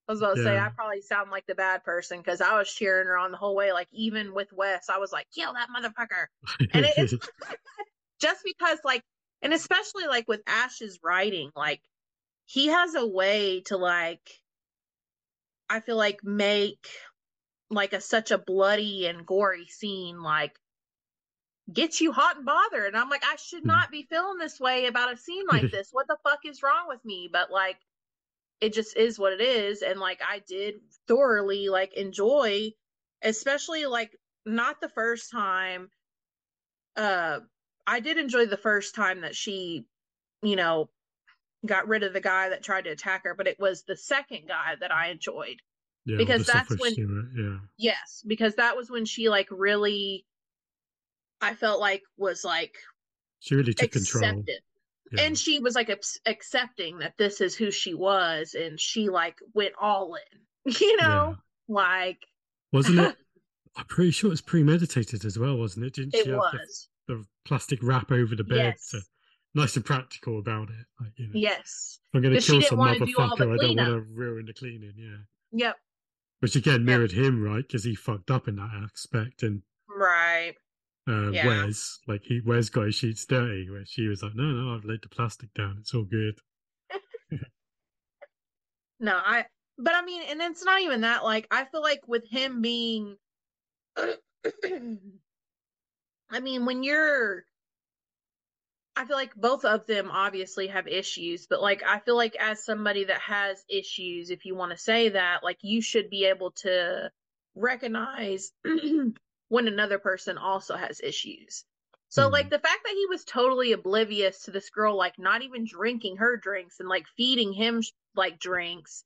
was about to yeah. say I probably sound like the bad person because I was cheering her on the whole way. Like even with Wes, I was like, "Kill that motherfucker!" And it, it's just because, like, and especially like with Ash's writing, like he has a way to like, I feel like make like a such a bloody and gory scene like get you hot and bothered. And I'm like, I should hmm. not be feeling this way about a scene like this. What the fuck is wrong with me? But like it just is what it is and like i did thoroughly like enjoy especially like not the first time uh i did enjoy the first time that she you know got rid of the guy that tried to attack her but it was the second guy that i enjoyed yeah, because that's when yeah yes because that was when she like really i felt like was like she really took accepted. control and she was like accepting that this is who she was and she like went all in you know yeah. like wasn't it I'm pretty sure it's premeditated as well, wasn't it? Didn't It she have was. The, plastic wrap over the bed? Yes. To, nice and practical about it. Like, you know, Yes. I'm going to kill some do motherfucker, I don't want to ruin the cleaning. Yeah. Yep. Which again mirrored him, right? Because he fucked up in that aspect. And Right. uh, Yeah. Wes, like he Wes got his sheets dirty, where she was like, "No, no, I've laid the plastic down. It's all good." No, I but I mean, and it's not even that like I feel like with him being I mean, when you're I feel like both of them obviously have issues, but like I feel like as somebody that has issues, if you want to say that, like you should be able to recognize when another person also has issues. So Hmm. like the fact that he was totally oblivious to this girl like not even drinking her drinks and like feeding him like drinks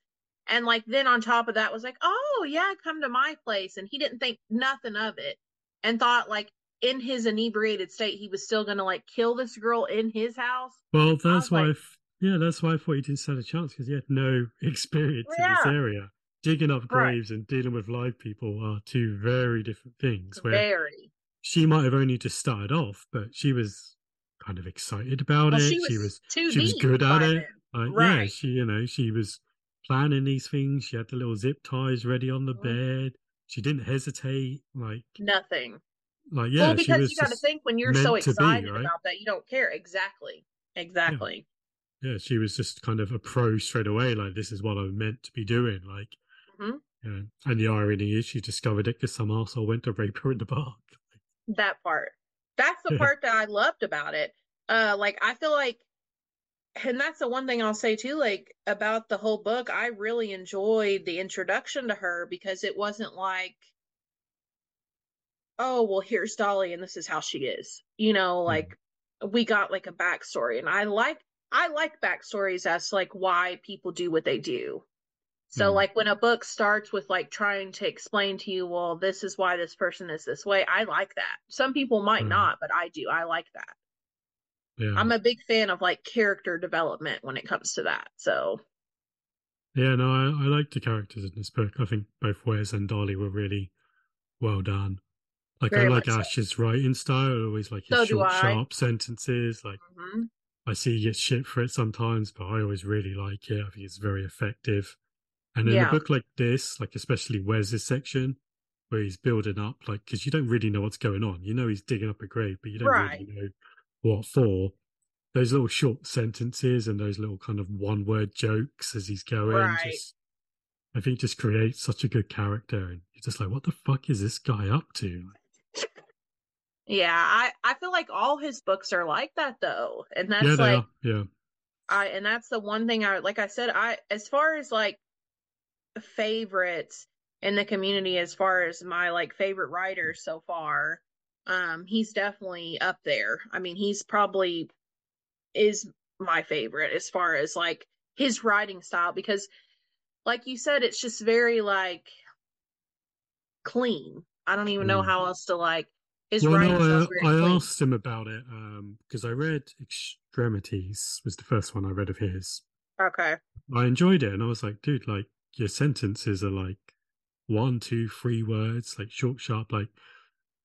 and like then on top of that was like, "Oh, yeah, come to my place." And he didn't think nothing of it and thought like in his inebriated state he was still going to like kill this girl in his house. Well, that's why. I like- f- yeah, that's why I thought he didn't stand a chance because he had no experience in this area. Digging up Right. graves and dealing with live people are two very different things. Where Very. she might have only just started off, but she was kind of excited about Well, it. she was, she was too she was good at it. Like, yeah, Right. she you know she was planning these things. She had the little zip ties ready on the Mhm. bed. She didn't hesitate. Like Nothing. Like yeah, well, because you got to think when you're so to be, excited right? about that, you don't care. Exactly. Exactly. yeah, she was just kind of a pro straight away. Like this is what I'm meant to be doing. Like, Mhm. yeah. And the irony is, she discovered it because some arsehole went to rape her in the park. That part. That's the Yeah. part that I loved about it. Uh like I feel like and that's the one thing I'll say too, like about the whole book, I really enjoyed the introduction to her because it wasn't like, oh, well, here's Dolly and this is how she is. You know, like we got like a backstory. And I like I like backstories as like why people do what they do. So Mm. like when a book starts with like trying to explain to you, well, this is why this person is this way, I like that. Some people might Mm. not, but I do. I like that. Yeah, I'm a big fan of like character development when it comes to that. So yeah. No, I, I like the characters in this book. I think both Wes and Dolly were really well done. Like Very I like much so. Ash's writing style. I always like his So short, sharp sentences. Like mhm. I see he gets shit for it sometimes, but I always really like it. I think it's very effective. And in Yeah. a book like this, like especially Wes's section, where he's building up, like because you don't really know what's going on. You know he's digging up a grave, but you don't Right. really know what for. Those little short sentences and those little kind of one-word jokes as he's going, Right. just I think just creates such a good character, and you're just like, what the fuck is this guy up to? Yeah, I I feel like all his books are like that though, and that's yeah, like are. Yeah, I and that's the one thing I like I said I as far as like favorites in the community as far as my like favorite writers so far um he's definitely up there. I mean he's probably is my favorite as far as like his writing style because like you said it's just very like clean. I don't even know Mm. how else to like his well, no, I, I asked him about it um, because I read Extremities was the first one I read of his. Okay. I enjoyed it, and I was like, dude, like your sentences are like one, two, three words, like short, sharp, like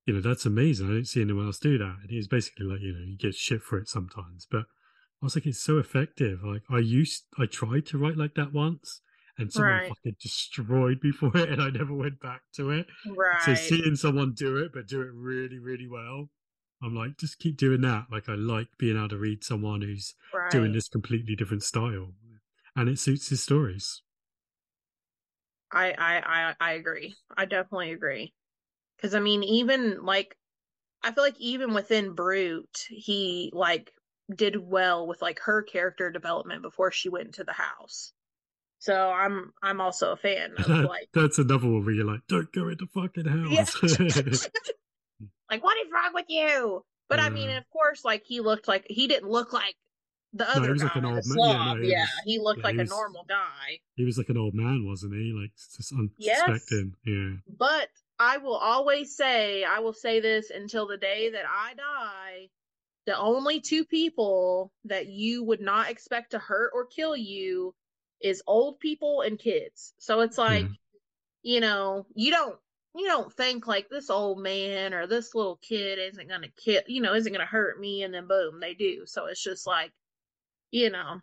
you know, that's amazing. I don't see anyone else do that. And he was basically like, you know, you get shit for it sometimes, but I was like, it's so effective. Like I used, I tried to write like that once, and someone Right. fucking destroyed me for it, and I never went back to it. Right. So seeing someone do it, but do it really, really well, I'm like, just keep doing that. Like I like being able to read someone who's right. doing this completely different style, and it suits his stories. I, I I I agree. I definitely agree. Because I mean, even like, I feel like even within Brute, he like did well with like her character development before she went into the house. So I'm I'm also a fan of like that's another one where you're like, don't go in the fucking yeah. house. like what is wrong with you? But I mean, Uh. of course, like he looked like he didn't look like the No, other he guy, like an old man. Yeah, Yeah, no, he was- he looked yeah, like he a normal guy. he was like an old man, wasn't he? Like just Yes. Yeah. But I will always say, I will say this until the day that I die. The only two people that you would not expect to hurt or kill you is old people and kids. So it's like, Yeah. you know, you don't you don't think like this old man or this little kid isn't gonna kill you know isn't gonna hurt me and then boom they do. So it's just like you know.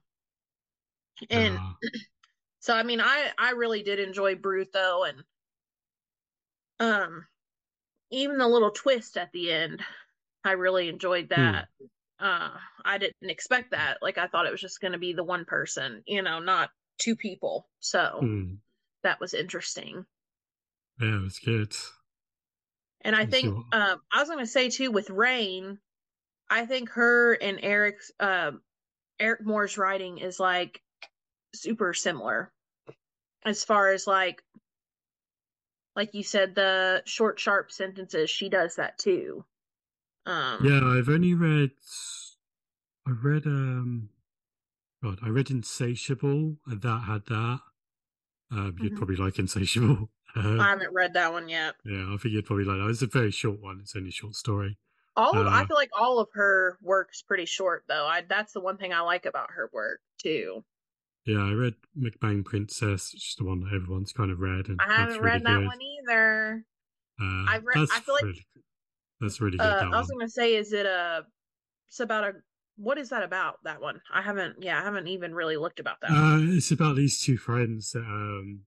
And Ah, so i mean i i really did enjoy bruto and um even the little twist at the end i really enjoyed hmm, that. Uh i didn't expect that. Like i thought it was just gonna be the one person you know not two people so hmm. that was interesting Yeah, it was good. And I think what. um, I was going to say too with Rayne, I think her and Eric's uh, Ericmore's writing is like super similar as far as like like you said the short sharp sentences. She does that too. Um, Yeah, I've only read. I read um. God, I read Insatiable, and that had that. Um, you'd Mhm. probably like Insatiable. Uh, I haven't read that one yet. yeah, I think you'd probably like that. It's a very short one. It's only a short story. All of I Uh, feel like all of her work's pretty short though. I that's the one thing I like about her work too. yeah, I read Mukbang Princess, which is the one that everyone's kind of read, and I haven't read really that good. one either. Uh, I've read. I feel like really good. That's really good. uh, I was one. gonna say, is it a? It's about a. What is that about? That one? I haven't. Yeah, I haven't even really looked about that. Uh, it's about these two friends that um,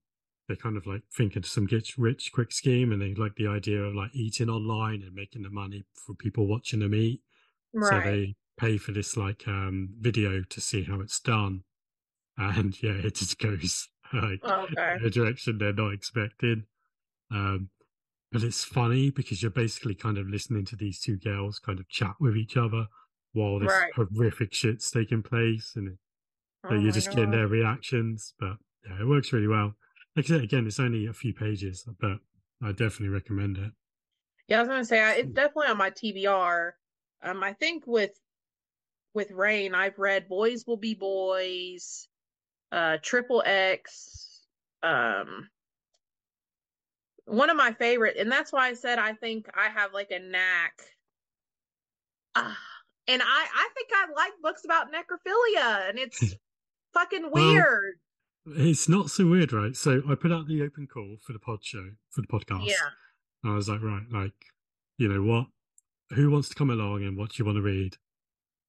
they kind of like think of some get rich quick scheme, and they like the idea of like eating online and making the money for people watching them eat. right. So they pay for this like um video to see how it's done, and yeah, it just goes like okay. in a direction they're not expecting. Um, but it's funny because you're basically kind of listening to these two girls kind of chat with each other while this Right. horrific shit's taking place, and Oh you're just getting their reactions. But yeah, it works really well. Like I said, again, it's only a few pages, but I definitely recommend it. Yeah, I was gonna say it's definitely on my TBR. Um, I think with with Rayne, I've read Boys Will Be Boys, uh, Triple X, um, one of my favorite, and that's why I said I think I have like a knack. Ah, and I I think I like books about necrophilia, and it's fucking Well, weird. It's not so weird, right? So I put out the open call for the pod show, for the podcast. Yeah. And I was like, right, like, you know what? Who wants to come along and what do you want to read?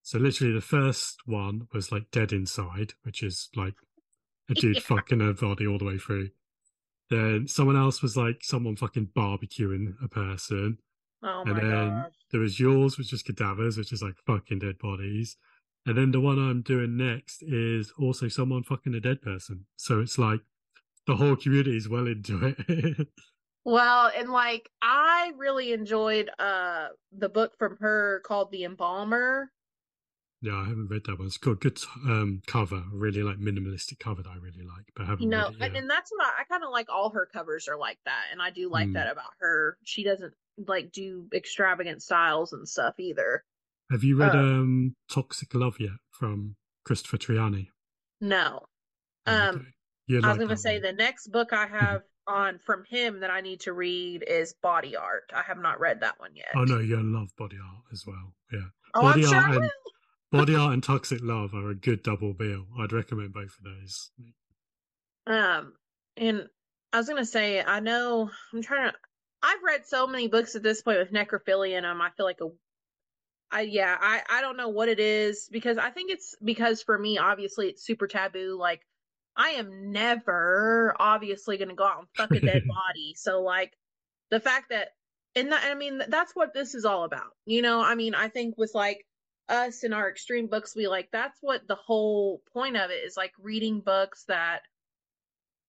So literally the first one was like Dead Inside, which is like a dude Yeah. fucking a body all the way through. Then someone else was like someone fucking barbecuing a person. Oh and my then gosh. There was yours, which is cadavers, which is like fucking dead bodies. And then the one I'm doing next is also someone fucking a dead person. So it's like the whole community is well into it. Well, and like I really enjoyed uh the book from her called The Embalmer. yeah, I haven't read that one. It's got good um, cover, really like minimalistic cover that I really like, but I haven't You know, read it and, yet. and that's what I, I kind of like all her covers are like that, and I do like Mm. that about her. She doesn't like do extravagant styles and stuff either. Have you read Uh, um, Toxic Love yet from Christopher Triani? No. Oh, Um okay. You I was like gonna say one. the next book I have on from him that I need to read is Body Art. I have not read that one yet. Oh no, you'll love Body Art as well. Yeah. Oh, Body I'm sure Art I and. Body Art and Toxic Love are a good double bill. I'd recommend both of those. Um, and I was gonna say, I know I'm trying to. I've read so many books at this point with necrophilia in them. I feel like a, I yeah, I I don't know what it is because I think it's because for me, obviously, it's super taboo. Like, I am never obviously gonna go out and fuck a dead body. So like, the fact that, and that, I mean, that's what this is all about. You know, I mean, I think with like us and our extreme books, we like that's what the whole point of it is like reading books that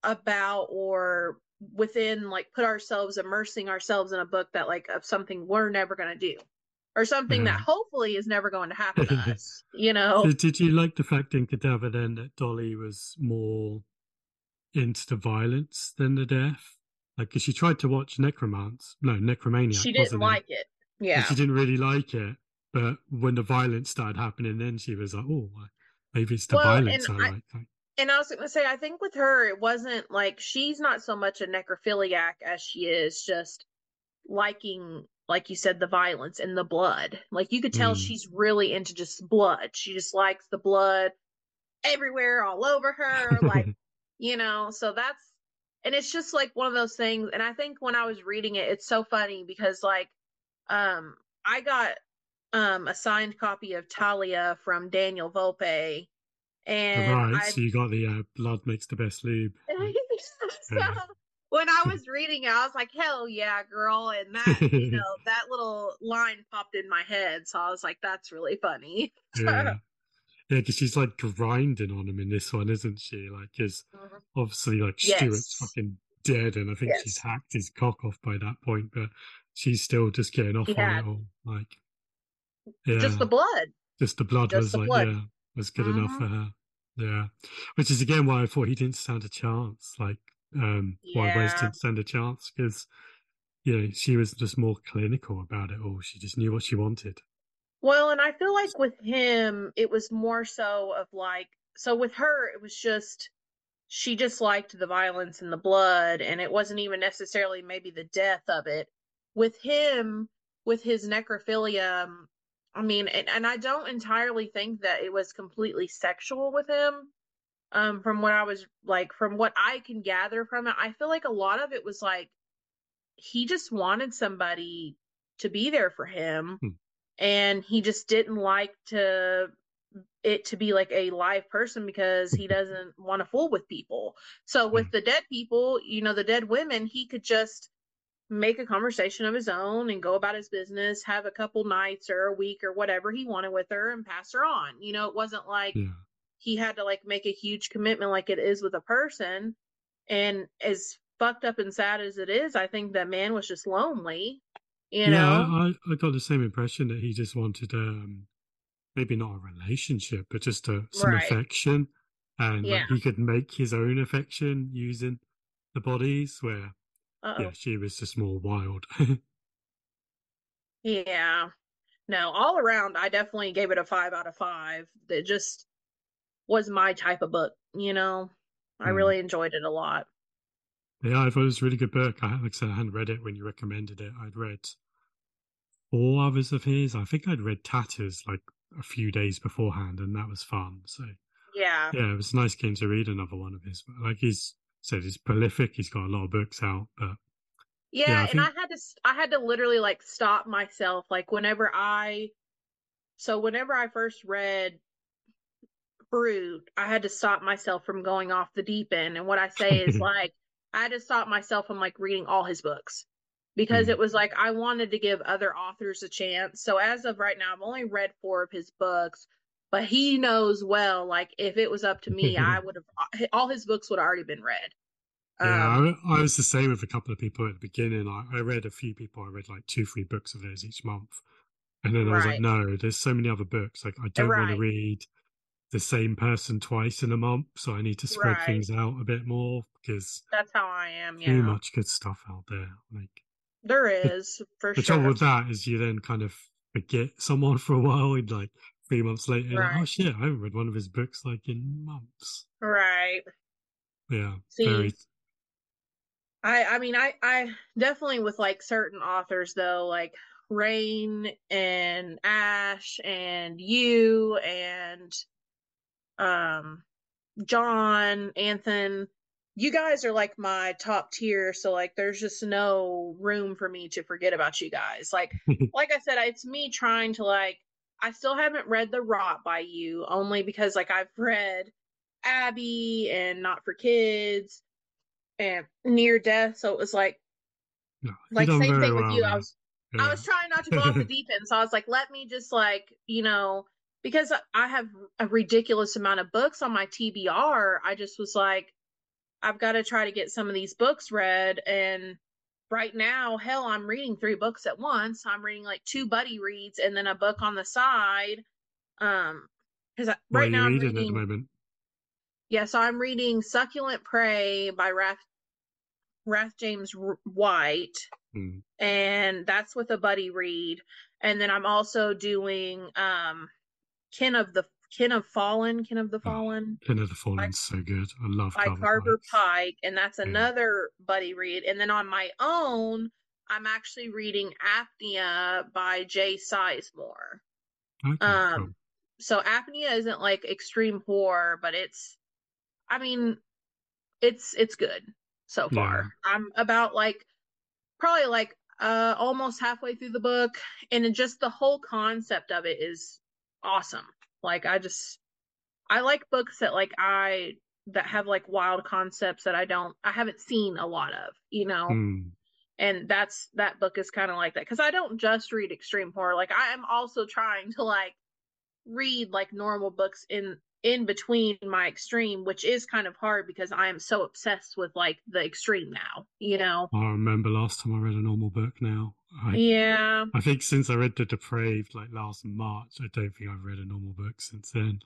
about or within like put ourselves immersing ourselves in a book that like of something we're never going to do or something that mm-hmm. hopefully is never going to happen to us you know So did you like the fact in Cadaver then that Dolly was more into the violence than the death? Like, 'cause she tried to watch Necromance, no, necromania she didn't it? like it And yeah she didn't really like it. But when the violence started happening, then she was like, oh, maybe it's the Well, violence I I- like. And I was going to say, I think with her, it wasn't like she's not so much a necrophiliac as she is just liking, like you said, the violence and the blood. Like you could tell Mm. she's really into just blood. She just likes the blood everywhere, all over her. Like, you know, so that's, and it's just like one of those things and i think when i was reading it it's so funny because like um i got um a signed copy of talia from daniel volpe and right, I, so you got the uh, blood makes the best lube. so when I was reading I was like, "Hell yeah, girl!" And that, you know, that little line popped in my head, so I was like, "That's really funny." yeah, yeah, because she's like grinding on him in this one, isn't she? Like, because mm-hmm. obviously, like yes. Stuart's fucking dead, and I think yes. she's hacked his cock off by that point, but she's still just getting off on it all. Like, yeah, just the blood. Just the blood just was the like, blood. yeah was good enough for her. Yeah, which is again why I thought he didn't stand a chance. Like, um, yeah. why Wes didn't stand a chance because you know she was just more clinical about it all. She just knew what she wanted. Well, and I feel like with him, it was more so of like, so with her, it was just she just liked the violence and the blood, and it wasn't even necessarily maybe the death of it. With him, with his necrophilia, I mean, and, and I don't entirely think that it was completely sexual with him. Um, from what I was like, from what I can gather from it, I feel like a lot of it was like he just wanted somebody to be there for him, hmm. and he just didn't like to it to be like a live person because he doesn't want to fool with people. So with hmm. the dead people, you know, the dead women, he could just make a conversation of his own and go about his business, have a couple nights or a week or whatever he wanted with her and pass her on. You know, it wasn't like yeah. he had to like make a huge commitment like it is with a person. And as fucked up and sad as it is, I think that man was just lonely. You yeah, know? I, I got the same impression that he just wanted um maybe not a relationship, but just a some right. affection. And yeah. like, he could make his own affection using the bodies where uh-oh. Yeah, she was just more wild. yeah. No, all around, I definitely gave it a five out of five. It just was my type of book, you know? I mm. really enjoyed it a lot. Yeah, I thought it was a really good book. I, like I said, I hadn't read it when you recommended it. I'd read four others of his. I think I'd read Tatters like a few days beforehand, and that was fun. So, yeah. Yeah, it was nice game to read another one of his. Like he's said he's prolific. He's got a lot of books out, but yeah, yeah I and think... I had to I had to literally like stop myself like whenever I so whenever I first read Brute, I had to stop myself from going off the deep end. And what I say is like I had to stop myself from like reading all his books because mm. it was like I wanted to give other authors a chance. So as of right now, I've only read four of his books but he knows well like if it was up to me i would have all his books would have already been read. Yeah um, I, I, was the same with a couple of people at the beginning. I, I, read a few people. I read like two three books of theirs each month. And then i was like no there's so many other books. Like i don't right. want to read the same person twice in a month so i need to spread right. things out a bit more because that's how i am yeah. too much good stuff out there like there is for the sure. trouble with that is you then kind of forget someone for a while and like three months later, right. like, oh shit, I haven't read one of his books like in months. Right. Yeah. See, very... I I mean I I definitely with like certain authors though, like Rayne and Ash and you and um Jon, Athan, you guys are like my top tier so like there's just no room for me to forget about you guys like like i said it's me trying to like I still haven't read The Rot by you, only because like I've read Abby and Not for Kids and Near Death, so it was like no, like same thing with you. I was yeah. I was trying not to go off the deep end, so I was like, let me just like you know because I have a ridiculous amount of books on my TBR. I just was like, I've got to try to get some of these books read and right now, hell, I'm reading three books at once. I'm reading like two buddy reads and then a book on the side. Um, because right now I'm reading. At the moment? Yeah, so I'm reading Succulent Prey by Wrath, Wrath James White, mm. and that's with a buddy read. And then I'm also doing um, Kin of the Kin of Fallen, Kin of the oh, Fallen. Oh, Kin of the Fallen is so good. I love by Carver Pike, and that's another yeah. buddy read. And then on my own, I'm actually reading Apnea by Jay Sizemore. Okay, um, cool. so Apnea isn't like extreme horror, but it's, I mean, it's it's good. so far. I'm about like probably like uh almost halfway through the book and just the whole concept of it is awesome. Like I just I like books that like I that have like wild concepts that I don't I haven't seen a lot of, you know. Mm. And that's that book is kind of like that cuz I don't just read extreme horror. Like I am also trying to like read like normal books in in between my extreme, which is kind of hard because I am so obsessed with like the extreme now, you know. I remember last time I read a normal book now. I, yeah. I think since I read The Depraved like last March, I don't think I've read a normal book since then.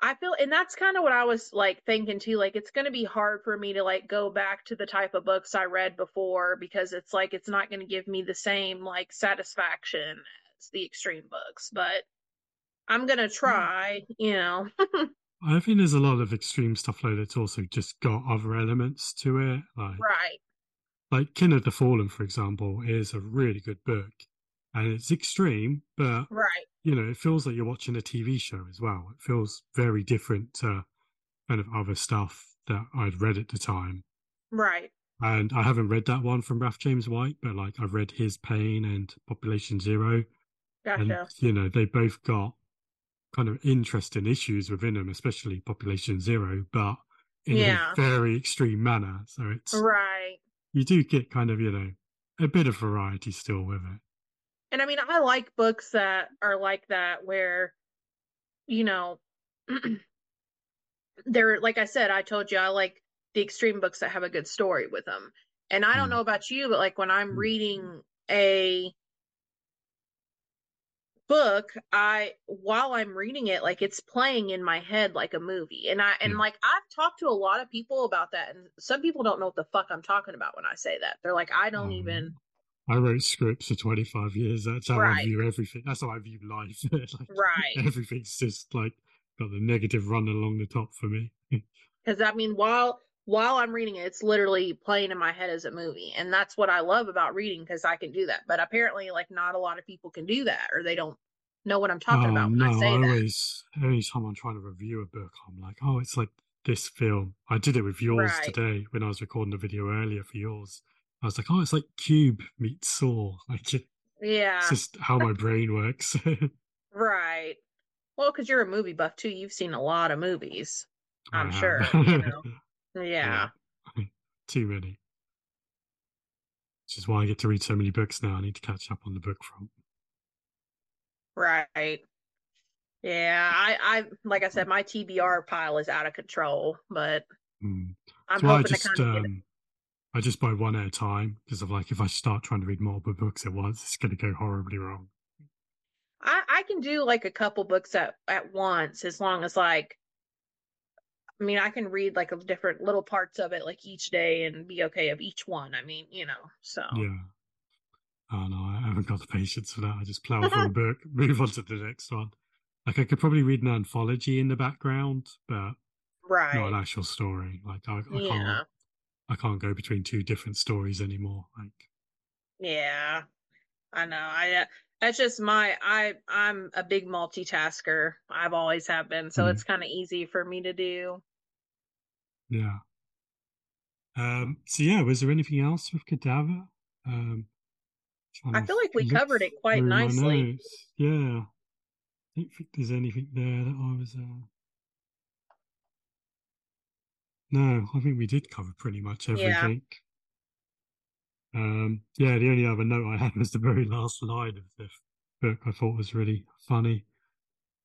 I feel and that's kind of what I was like thinking too like it's going to be hard for me to like go back to the type of books I read before because it's like it's not going to give me the same like satisfaction as the extreme books but I'm to try, you know. I think there's a lot of extreme stuff like that's also just got other elements to it like Right. Like Kin of the Fallen for example is a really good book and it's extreme but Right you know, it feels like you're watching a TV show as well. It feels very different to kind of other stuff that I'd read at the time. Right. And I haven't read that one from Wrath James White, but like I've read his Pain and Population Zero. Gotcha. And, you know, they both got kind of interesting issues within them, especially Population Zero, but in yeah. a very extreme manner. So it's right. You do get kind of, you know, a bit of variety still with it. And I mean, I like books that are like that where, you know, they're like I said, I told you I like the extreme books that have a good story with them. And I don't Mm. know about you, but like when I'm Mm. reading a book, I while I'm reading it, like it's playing in my head like a movie. And I and like I've talked to a lot of people about that, and some people don't know what the fuck I'm talking about when I say that. They're like, I don't Um, even I wrote scripts for 25 years. That's how I view everything. That's how I view life. like, right. Everything's just like got the negative run along the top for me. because I mean, while while I'm reading it, it's literally playing in my head as a movie, and that's what I love about reading because I can do that. But apparently, like not a lot of people can do that, or they don't know what I'm talking oh, about when no, I say I that. always, every time I'm trying to review a book, I'm like, oh, it's like this film. I did it with yours Right. today when I was recording the video earlier for yours. I was like, oh, it's like Cube meets Saw. Like, Yeah, it's just how my brain works. right. Well, because you're a movie buff too, you've seen a lot of movies. I'm sure. You know. Yeah. Too many. Which is why I get to read so many books now. I need to catch up on the book front. Right. Yeah, I, I, like I said, my TBR pile is out of control, but Mm. I'm That's why I hoping just to kind of um, I just buy one at a time because of like if I start trying to read multiple books at once, it's going to go horribly wrong. I, I can do like a couple books at, at once as long as like I mean I can read like a different little parts of it like each day and be okay of each one. I mean, you know, so Yeah. Oh no, I haven't got the patience for that. I just plow through a book, move on to the next one. Like I could probably read an anthology in the background, but right. not an actual story. Like I, I yeah. can't, I can't go between two different stories anymore. Like Yeah. I know. I uh, that's just my I I'm a big multitasker. I've always have been, so Mhm. it's kind of easy for me to do. Yeah. Um, so yeah, was there anything else with Cadaver? Um, I feel like we covered it quite nicely. Yeah. I don't think there's anything there that I was. Uh... No, I think we did cover pretty much Yeah. everything. Um, yeah, the only other note I had was the very last line of the book. I thought was really funny,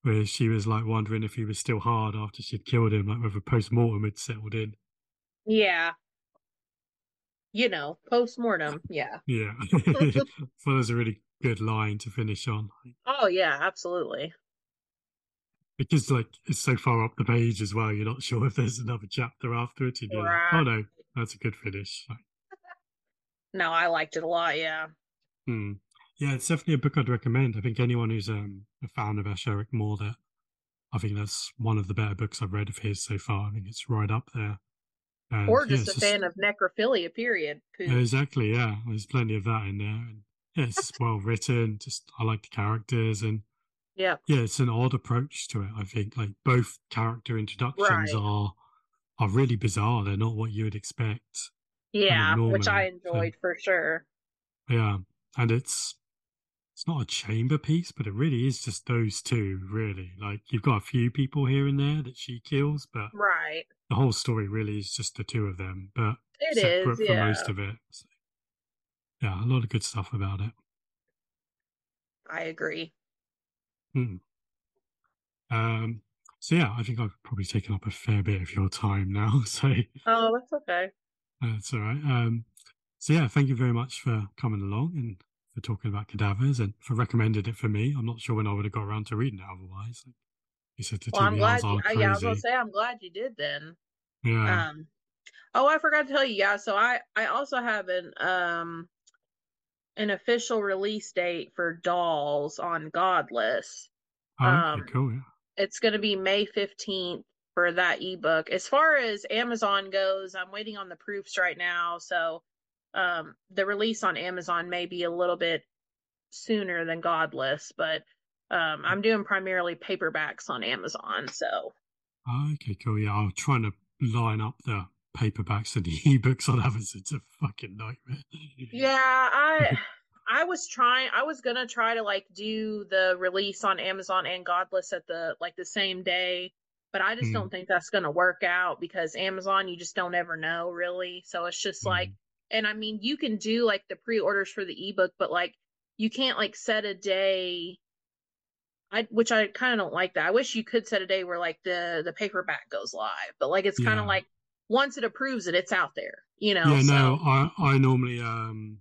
where she was like wondering if he was still hard after she'd killed him, like whether post mortem had settled in. Yeah. You know, post mortem. Yeah. Yeah, it was a really good line to finish on Oh yeah, absolutely. because, like, it's so far up the page as well. You're not sure if there's another chapter after it. And you're like, oh no, that's a good finish. No, I liked it a lot. Yeah. hmm. Yeah, it's definitely a book I'd recommend. I think anyone who's um, a fan of Ash Ericmore, that I think that's one of the better books I've read of his so far. I think it's right up there. And, Or just it's a fan of necrophilia, period. Yeah, exactly. Yeah, there's plenty of that in there. And yeah, it's well written. Just I like the characters, and yeah. yeah, it's an odd approach to it. I think like both character introductions Right. are are really bizarre. They're not what you would expect. Yeah, which normally, I so- enjoyed for sure. Yeah, and it's it's not a chamber piece, but it really is just those two. Really, like you've got a few people here and there that she kills, but Right. the whole story really is just the two of them. But It separate is, for yeah. most of it. So, yeah, a lot of good stuff about it. I agree. Um, so yeah, I think I've probably taken up a fair bit of your time now. So Oh, that's okay. that's all right. Um, so yeah, thank you very much for coming along and for talking about cadavers and for recommending it for me. I'm not sure when I would have got around to reading it otherwise. You said to Well, I'm glad you, all uh, yeah, I was gonna say I'm glad you did then. Yeah. Um oh I forgot to tell you, yeah, so I I also have an um an official release date for dolls on Godless. Oh, okay, um, cool. Yeah. It's gonna be May 15th for that ebook. As far as Amazon goes, I'm waiting on the proofs right now, so um the release on Amazon may be a little bit sooner than Godless, but um I'm doing primarily paperbacks on Amazon, so okay, cool. Yeah, I'm trying to line up the paperbacks and the ebooks on Amazon. It's a fucking nightmare. Yeah, I I was trying I was gonna try to like do the release on Amazon and Godless at the like the same day, but I just Mm. don't think that's gonna work out because Amazon you just don't ever know really. So it's just like Mm. And I mean you can do like the pre-orders for the ebook, but like you can't like set a day I which I kind of don't like that. I wish you could set a day where like the the paperback goes live, but like it's kind of Yeah. like once it approves it, it's out there, you know. Yeah, no, I I normally um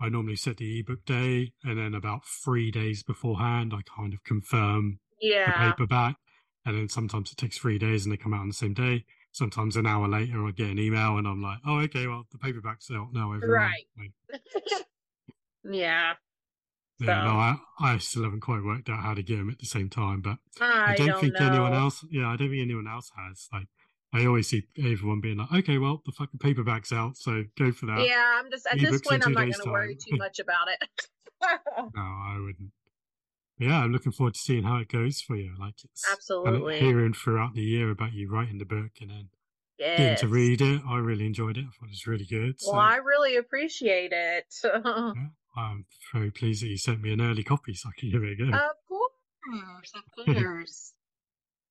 I normally set the ebook day and then about three days beforehand I kind of confirm yeah. the paperback and then sometimes it takes three days and they come out on the same day. Sometimes an hour later I get an email and I'm like, Oh, okay, well the paperback's out now, everyone. Right. Yeah. yeah, So no, I I still haven't quite worked out how to get them at the same time, but I, I don't, think know. anyone else. Yeah, I don't think anyone else has. Like, I always see everyone being like, "Okay, well, the fucking paperback's out, so go for that." Yeah, I'm just at this ebooks in point I'm not going to worry too much about it. No, I wouldn't. Yeah, I'm looking forward to seeing how it goes for you. Like, it's Absolutely. hearing throughout the year about you writing the book and then getting to read it. I really enjoyed it. I thought it was really good. Well, so I really appreciate it. yeah, I'm very pleased that you sent me an early copy so I can give it a go. of course, of course.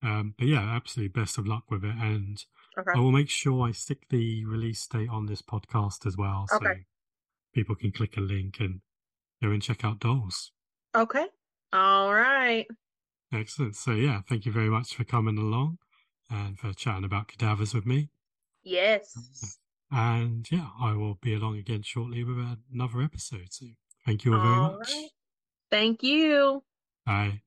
Um, but yeah, absolutely best of luck with it, and Okay. I will make sure I stick the release date on this podcast as well, so Okay. people can click a link and go and check out Dolls. Okay. All right. Excellent. So yeah, thank you very much for coming along and for chatting about cadavers with me. Yes. And yeah, I will be along again shortly with another episode. So thank you all very All much. right. Thank you. Bye.